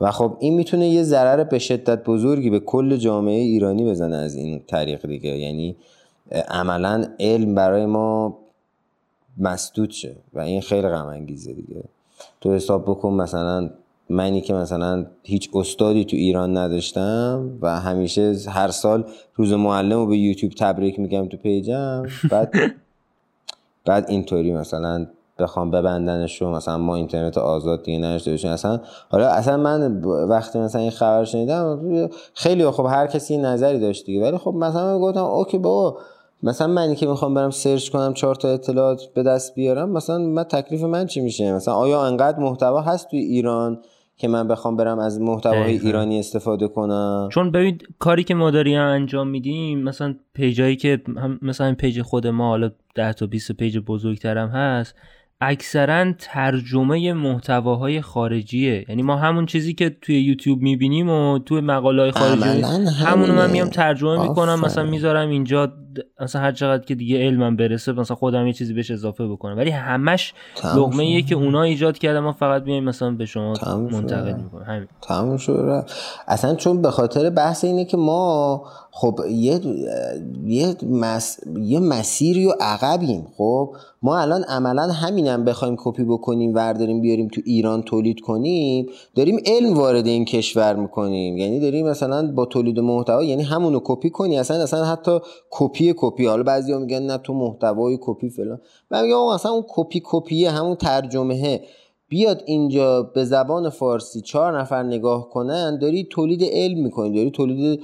و خب این می‌تونه یه ضرر به شدت بزرگی به کل جامعه ایرانی بزنه از این طریق دیگه. یعنی عملا علم برای ما مسدود شه و این خیلی غم انگیزه دیگه. تو حساب بکن مثلا منی که مثلا هیچ استادی تو ایران نداشتم و همیشه هر سال روز معلم رو به یوتیوب تبریک میگم تو page م. بعد بعد اینطوری مثلا بخوام ببندنش رو مثلا ما اینترنت آزاد دیگه نداشته باشیم. اصلا حالا اصلا من وقتی مثلا این خبر شنیدم خیلی خب هر کسی نظری داشت دیگه. ولی خب مثلا گفتم okay بابا مثلا منی که می‌خوام برم search کنم چهار تا اطلاعات به دست بیارم مثلا من تکلیف من چی میشه؟ مثلا آیا انقدر محتوا هست توی ایران که من بخوام برم از محتواهای ایرانی استفاده کنم؟ چون ببین کاری که ما داریم انجام میدیم مثلا page ایی که هم مثلا page خود ما حالا 10 تا 20 page بزرگترم هست اکثرا ترجمه محتواهای خارجیه. یعنی ما همون چیزی که توی یوتیوب می‌بینیم و توی مقاله های خارجی همونو من میام ترجمه می‌کنم مثلا می‌ذارم اینجا مثلا هر چقدر که دیگه علمم برسه مثلا خودم یه چیزی بهش اضافه بکنم. ولی همش لقمه ایه که اونا ایجاد کرده ما فقط بیایم مثلا به شما منتقل می‌کنیم. همین. تمام شده اصلا چون به خاطر بحث اینه که ما خب یه یه, مس... یه مسیری و عقبیم. خب ما الان عملا همینم بخوایم کپی بکنیم ورداریم بیاریم تو ایران تولید کنیم. داریم علم وارد این کشور می‌کنیم. یعنی داریم مثلا با تولید محتوا یعنی همونو کپی کنی. اصلا اصلا حتی کپی کپی. حالا بعضیا میگن نه تو محتوای کپی فلان. من میگم اصلا اون کپی کپیه همون ترجمه بیاد اینجا به زبان فارسی چهار نفر نگاه کنن داری تولید علم می‌کنی داری تولید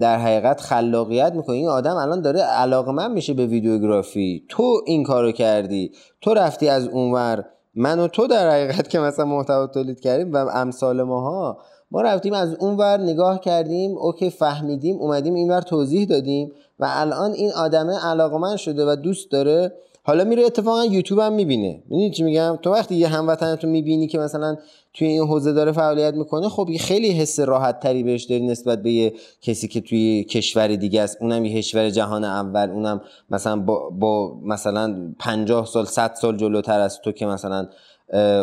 در حقیقت خلاقیت می‌کنی. این آدم الان داره علاقمند میشه به ویدیوگرافی. تو این کارو کردی تو رفتی از اونور. من و تو در حقیقت که مثلا محتوا تولید کردیم و امثال ماها ما رفتیم از اونور نگاه کردیم اوکی فهمیدیم اومدیم اینور توضیح دادیم. و الان این آدمه علاقمند شده و دوست داره. حالا میره اتفاقا یوتیوب هم می‌بینه. می‌دونی چی میگم؟ تو وقتی یه هموطنتو می‌بینی که مثلا توی این حوزه داره فعالیت می‌کنه خب خیلی حس راحت تری بهش داری نسبت به یه کسی که توی کشور دیگه است. اونم یه کشور جهان اول. اونم مثلا با, با مثلا 50 سال 100 سال جلوتر از تو که مثلا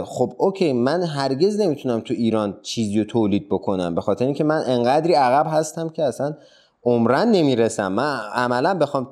خب اوکی من هرگز نمی‌تونم تو ایران چیزی رو تولید بکنم. به خاطر اینکه من انقدری عقب هستم که اصلا عمرا نمی‌رسم. من عملا بخوام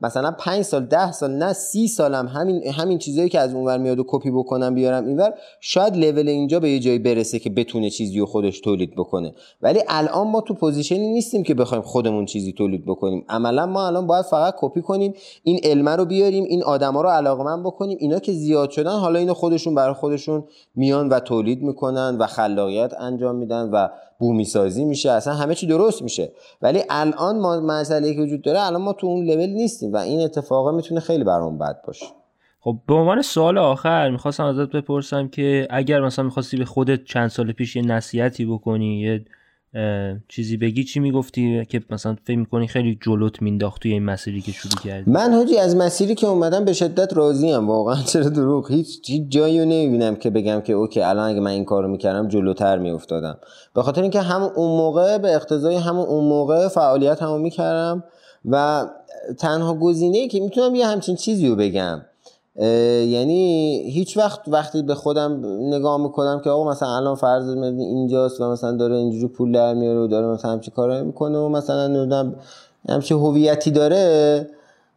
مثلا پنج سال ده سال نه سی سالم همین همین چیزایی که از اونور میاد و کپی بکنم بیارم اینور شاید لول اینجا به یه جایی برسه که بتونه چیزی رو خودش تولید بکنه. ولی الان ما تو position ی نیستیم که بخوایم خودمون چیزی تولید بکنیم. عملا ما الان باید فقط کپی کنیم این علمه رو بیاریم این آدما رو علاقمند بکنیم. اینا که زیاد شدن حالا اینو خودشون برای خودشون میان و تولید می‌کنن و خلاقیت انجام میدن و بومی سازی میشه اصلا همه چی درست میشه. ولی الان ما مسئله که وجود داره الان ما تو اون لول نیستیم و این اتفاقا می‌تونه خیلی برام بد باشه. خب به عنوان سوال آخر می‌خواستم ازت بپرسم که اگر مثلا می‌خواستی به خودت چند سال پیش یه نصیحتی بکنی یه چیزی بگی چی می‌گفتی که مثلا فکر می‌کنی خیلی جلوت مینداخت توی این مسیری که شروع کردی؟ من حاجی از مسیری که اومدم به شدت راضی ام. واقعا چرا دروغ؟ هیچ جایی نمی‌بینم که بگم که اوکی الان اگه من این کارو می‌کردم جلوتر میافتادم. به خاطر اینکه همون اون موقع به اقتضای همون اون موقع فعالیت همو می‌کردم و تنها گزینه که می‌تونم یه همچین چیزی رو بگم. یعنی هیچ وقت وقتی به خودم نگاه می‌کنم که آقا مثلا الان فرض اینجاست و مثلا داره اینجوری پول در میاره و داره مثلا همچی کارایی می‌کنه و مثلا نمی‌دونم همچی هویتی داره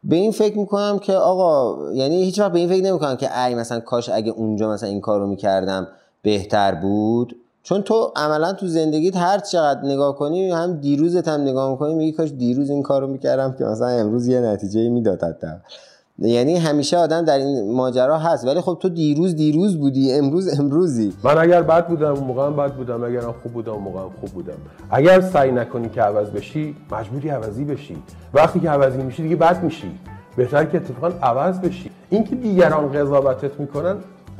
به این فکر می‌کنم که آقا یعنی هیچ وقت به این فکر نمی‌کنم که ای مثلا کاش اگه اونجا مثلا این کارو می‌کردم بهتر بود. چون تو عملا تو زندگیت هر چقدر نگاه کنی هم دیروزت هم نگاه می‌کنی میگی کاش دیروز این کارو می‌کردم که مثلا امروز یه نتیجه می‌داد یعنی همیشه آدم در این ماجرا هست. ولی خب تو دیروز دیروز بودی امروز امروزی. من اگر بد بودم اون موقع بد بودم. اگر خوب بودم اون موقع خوب بودم. اگر سعی نکنی که عوض بشی مجبوری عوضی بشی. وقتی که عوضی میشی دیگه بد میشی. بهتر که اتفاقا عوض بشی. اینکه دیگران قضاوتت می‌کنن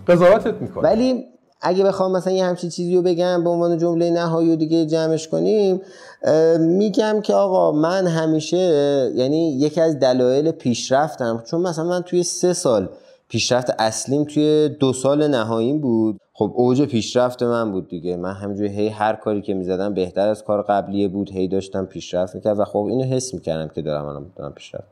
قضاوتت می‌کنن. ولی اگه بخوام مثلا یه همچین چیزی رو بگم به عنوان جمله نهایی و دیگه جمعش کنیم میگم که آقا من همیشه یعنی یکی از دلایل پیشرفتم چون مثلا من توی سه سال پیشرفت اصلیم توی دو سال نهاییم بود. خب اوج پیشرفت من بود دیگه. من همینجوری هی هر کاری که می‌زدم بهتر از کار قبلیه بود هی داشتم پیشرفت می‌کرد و خب اینو حس می‌کردم که دارم الان دارم پیشرفت.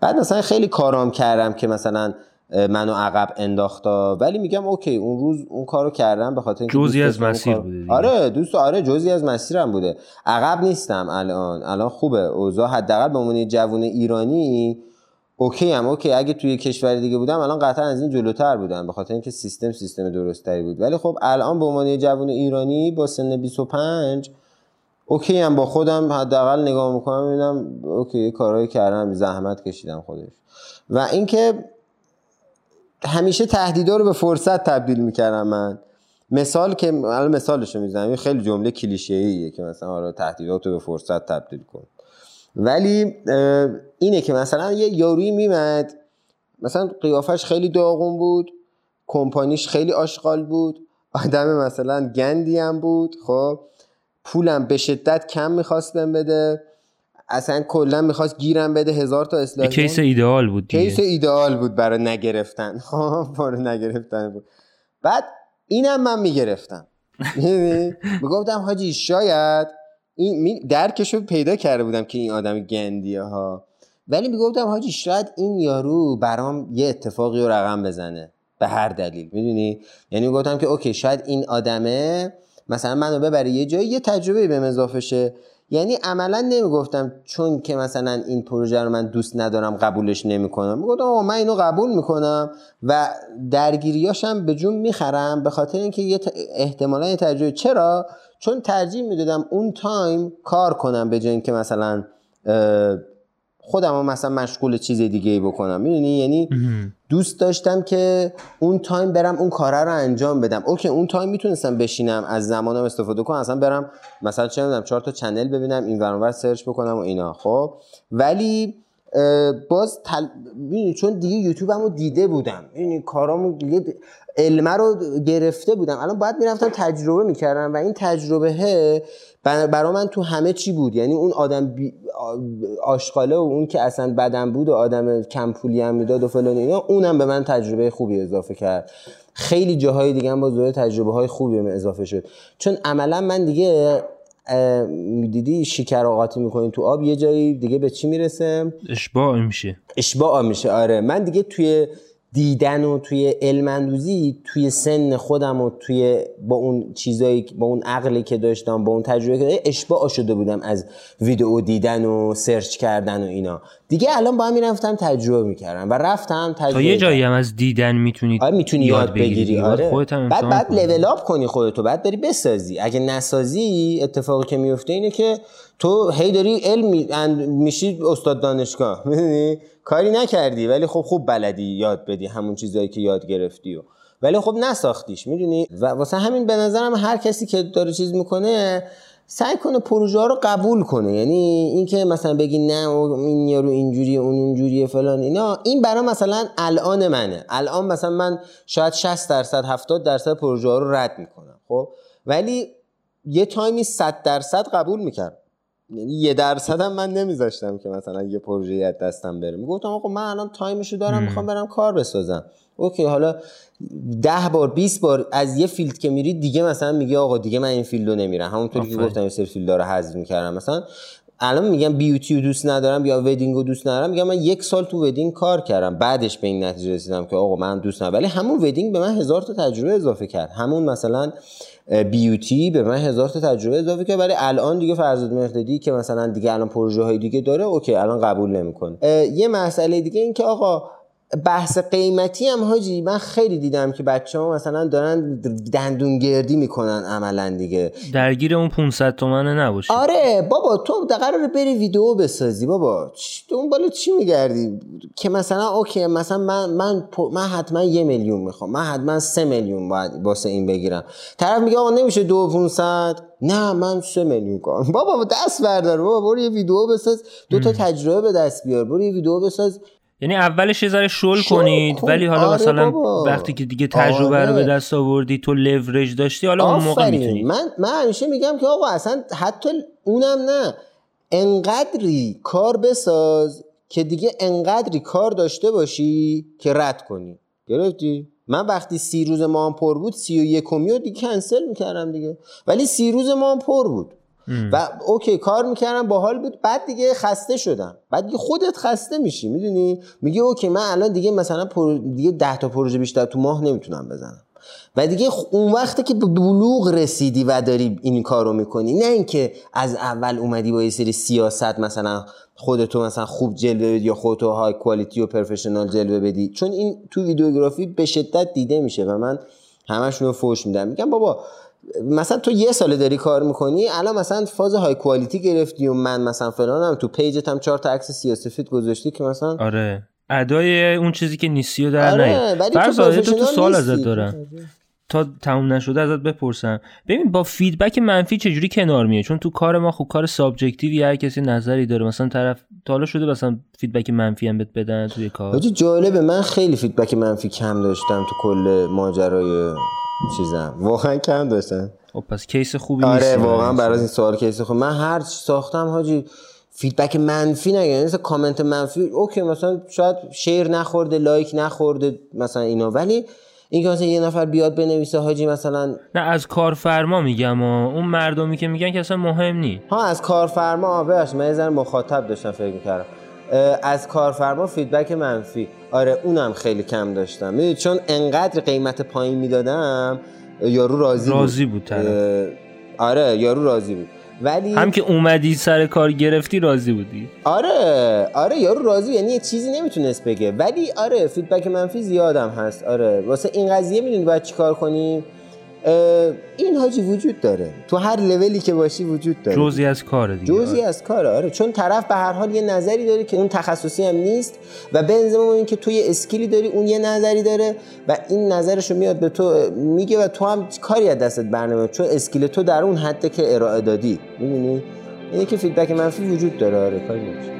بعد مثلا خیلی کارام کردم که مثلا منو عقب انداختا. ولی میگم okay اون روز اون کارو کردم به خاطر جزئی از مسیر بوده آره درسته آره جزئی از مسیرم بوده. عقب نیستم الان. الان خوبه. اوضاع حداقل به عنوان جوون ایرانی okay ام okay اگه توی کشور دیگه بودم الان قطعا از این جلوتر بودم به خاطر اینکه سیستم سیستم درست‌تری بود. ولی خب الان به عنوان جوون ایرانی با سن 25 okay ام با خودم حداقل نگاه می‌کنم ببینم okay کارهایی کردم زحمت کشیدم خودش. و اینکه همیشه تهدیدا رو به فرصت تبدیل می‌کردم من. مثال که الان مثالشو می‌زنم. خیلی جمله کلیشه‌ایه که مثلا آره تهدیدات رو به فرصت تبدیل کن. ولی اینه که مثلا یه یاروی میومد. مثلا قیافش خیلی داغون بود. کمپانیش خیلی آشغال بود. آدم مثلا گندی هم بود. خب پولم به شدت کم می‌خواست بهم بده. اصلا کلا می‌خواست گیرم بده هزار تا اصلاح کیس ایدئال بود دیگه. کیس ایدئال بود برای نگرفتن. خب برای نگرفتن بود. بعد اینم من می‌گرفتم. می‌گفتم حاجی شاید این درکشو پیدا کرده بودم که این آدم گندیه ها ولی می‌گفتم حاجی شاید این یارو برام یه اتفاقی رو رقم بزنه. به هر دلیل. می‌دونی؟ یعنی می‌گفتم که okay شاید این آدمه مثلا منو ببره یه جایی یه تجربه به اضافه شه. یعنی عملا نمی‌گفتم چون که مثلا این پروژه رو من دوست ندارم قبولش نمی‌کنم. می‌گفتم من اینو قبول می‌کنم و درگیریاشم به جون می‌خرم به خاطر اینکه یه احتمالا یه تجربه چرا؟ چون ترجیح می‌دادم اون time کار کنم به جای اینکه مثلا خودم هم مثلا مشغول چیز دیگه ای بکنم. می‌دونی؟ یعنی دوست داشتم که اون time برم اون کاره رو انجام بدم. okay اون time می‌تونستم بشینم از زمانم استفاده کنم اصلا برم مثلا چه می‌دونم چهار تا channel ببینم این ور search بکنم و اینا خب. ولی باز تل... چون دیگه یوتیوبمو دیده بودم. یعنی کارامو دیگه علمه رو گرفته بودم. الان باید می‌رفتم تجربه می‌کردم و این تجربه برای من تو همه چی بود. یعنی اون آدم بی... آشغاله و اون که اصلا بدم بود و آدم کم پولی هم می‌داد و فلان اینا اونم به من تجربه خوبی اضافه کرد. خیلی جاهای دیگه هم با تجربه های خوبی اضافه شد. چون عملا من دیگه دیدی شکر آقاتی می‌کنی تو آب یه جایی دیگه به چی می‌رسه؟ اشباع میشه. اشباع میشه آره. من دیگه توی دیدن و توی علم توی سن خودم و توی با اون چیزایی با اون عقلی که داشتم با اون تجربه که اشباع شده بودم از ویدیو دیدن و سرچ کردن و اینا. دیگه الان با هم می‌رفتم تجربه می‌کردم و رفتم تجربه تا یه جایی هم از دیدن می‌تونی آره می‌تونی یاد, بگیری, آره. بعد بعد لول اپ کنی. خودتو بعد بری بسازی. اگه نسازی اتفاقی که میفته اینه که تو هی داری علم میشی استاد دانشگاه. می‌دونی؟ کاری نکردی. ولی خب خوب بلدی یاد بدی همون چیزایی که یاد گرفتی و. ولی خب نساختیش می‌دونی؟ و واسه همین به نظرم هر کسی که داره چیز می‌کنه سعی کنه پروژه رو قبول کنه. یعنی اینکه مثلا بگی نه این یارو اینجوریه اون اونجوریه فلان اینا. این برای مثلا الان منه. الان مثلا من شاید 60 درصد 70 درصد پروژه رو رد می‌کنم خب؟ ولی یه تایمی 100 درصد قبول می‌کرد یعنی یه درصد هم من نمیذاشتم که مثلا یه پروژه از دستم بره. می‌گفتم آقا من الان تایمشو دارم می‌خوام برم کار بسازم. okay حالا ده بار 20 بار از یه field که میری دیگه مثلا میگه آقا دیگه من این field و نمیرم. همونطوری که گفتم این سری field رو حذف می‌کردم. مثلا الان میگم beauty دوست ندارم یا wedding رو دوست ندارم میگم من یک سال تو wedding کار کردم. بعدش به این نتیجه رسیدم که آقا من دوست ندارم. ولی همون wedding به من هزار تا تجربه اضافه کرد. همون مثلا beauty به من هزار تا تجربه اضافه کرد. ولی الان دیگه فرزاد مهدی که مثلا دیگه الان پروژه های دیگه داره okay الان قبول نمی‌کنه. یه مسئله دیگه این که آقا بحث قیمتی هم حاجی من خیلی دیدم که بچه ها مثلا دارن دندون گردی می‌کنن عملا دیگه. درگیر اون 500 تومنه نباشی. آره بابا تو قرار بری ویدیو بسازی بابا. اون بالا چی میگردی؟ که مثلا اوکی مثلا من من من حتما یه میلیون می‌خوام من حتما سه میلیون باید واسه این بگیرم. طرف میگه آقا نمیشه دو 500 نه من سه میلیون کنم بابا دست بردار بابا برو یه ویدیو بساز. دو تا تجربه به دست بیار برو یه ویدیو بساز. یعنی اولش یه ذره شل کنید ولی حالا آره مثلا وقتی که دیگه تجربه آره. رو به دست آوردی تو لورج داشتی حالا اون موقع می‌تونی. من من همیشه میگم که آقا اصلا حتی اونم نه. انقدری کار بساز که دیگه انقدری کار داشته باشی که رد کنی. گرفتی؟ من وقتی سی روز ما هم پر بود سی و یکمی رو دیگه کنسل می‌کردم دیگه. ولی سی روز ما هم پر بود. و okay کار می‌کردم باحال بود. بعد دیگه خسته شدم. بعد دیگه خودت خسته میشی می‌دونی؟ میگه okay من الان دیگه مثلا پر... دیگه 10 تا پروژه بیشتر تو ماه نمی‌تونم بزنم. و دیگه اون وقتی که به بلوغ رسیدی و داری این کارو می‌کنی. نه اینکه از اول اومدی با یه سری سیاست مثلا خودتو مثلا خوب جلوه بدی یا خودتو high quality و professional جلوه بدی. چون این تو videography به شدت دیده میشه و من همشون رو فوش میدم. میگم بابا مثلا تو یه ساله داری کار می‌کنی الان مثلا فاز high quality گرفتی و من مثلا فلانم تو page ت هم چهار تا عکس سیاه‌سفید گذاشتی که مثلا آره. ادای اون چیزی که نیستی در آره فرض تو, تو سوال ازت دارم. تا تموم نشده ازت بپرسم. ببین با feedback منفی چجوری کنار میه چون تو کار ما خوب کار subjective ی هر کسی نظری داره. مثلا طرف تا حالا شده مثلا feedback منفی هم بهت بدن توی کار. حاجی جالبه من خیلی feedback منفی کم داشتم تو کل ماجرای چیزم. واقعا کم داشتم خب پس case خوبی آره نیست. واقعا برای این سوال case خوب. من هر چی ساختم حاجی feedback منفی نگه. یعنی مثلا کامنت منفی okay مثلا شاید share نخورده like نخورده مثلا اینا. ولی اینکه مثلا یه نفر بیاد بنویسه حاجی مثلا نه از کارفرما میگم و اون مردمی که میگن که اصلا مهم نی. ها از کارفرما. ببخشید من یه مخاطب داشتم فکر می‌کردم. از کارفرما feedback منفی. آره اونم خیلی کم داشتم. می‌دونی چون انقدر قیمت پایین می‌دادم یارو راضی, راضی بود, بود آره یارو راضی بود. ولی هم که اومدی سر کار گرفتی راضی بودی. آره آره یارو راضی یعنی یه چیزی نمی‌تونست بگه. ولی آره feedback منفی زیادم هست. آره واسه این قضیه می‌دونی باید چیکار کنی این حاجی وجود داره؟ تو هر لولی که باشی وجود داره. جزئی از کار دیگه. جزئی از کاره آره. چون طرف به هر حال یه نظری داره که اون تخصصی هم نیست و ضمن این که تو یه skill ی داری اون یه نظری داره و این نظرشو میاد به تو میگه و تو هم کاری از دستت برنمیاد چون skill تو در اون حده که ارائه دادی. می‌دونی؟ اینه که feedback منفی وجود داره. آره کاری نمیشه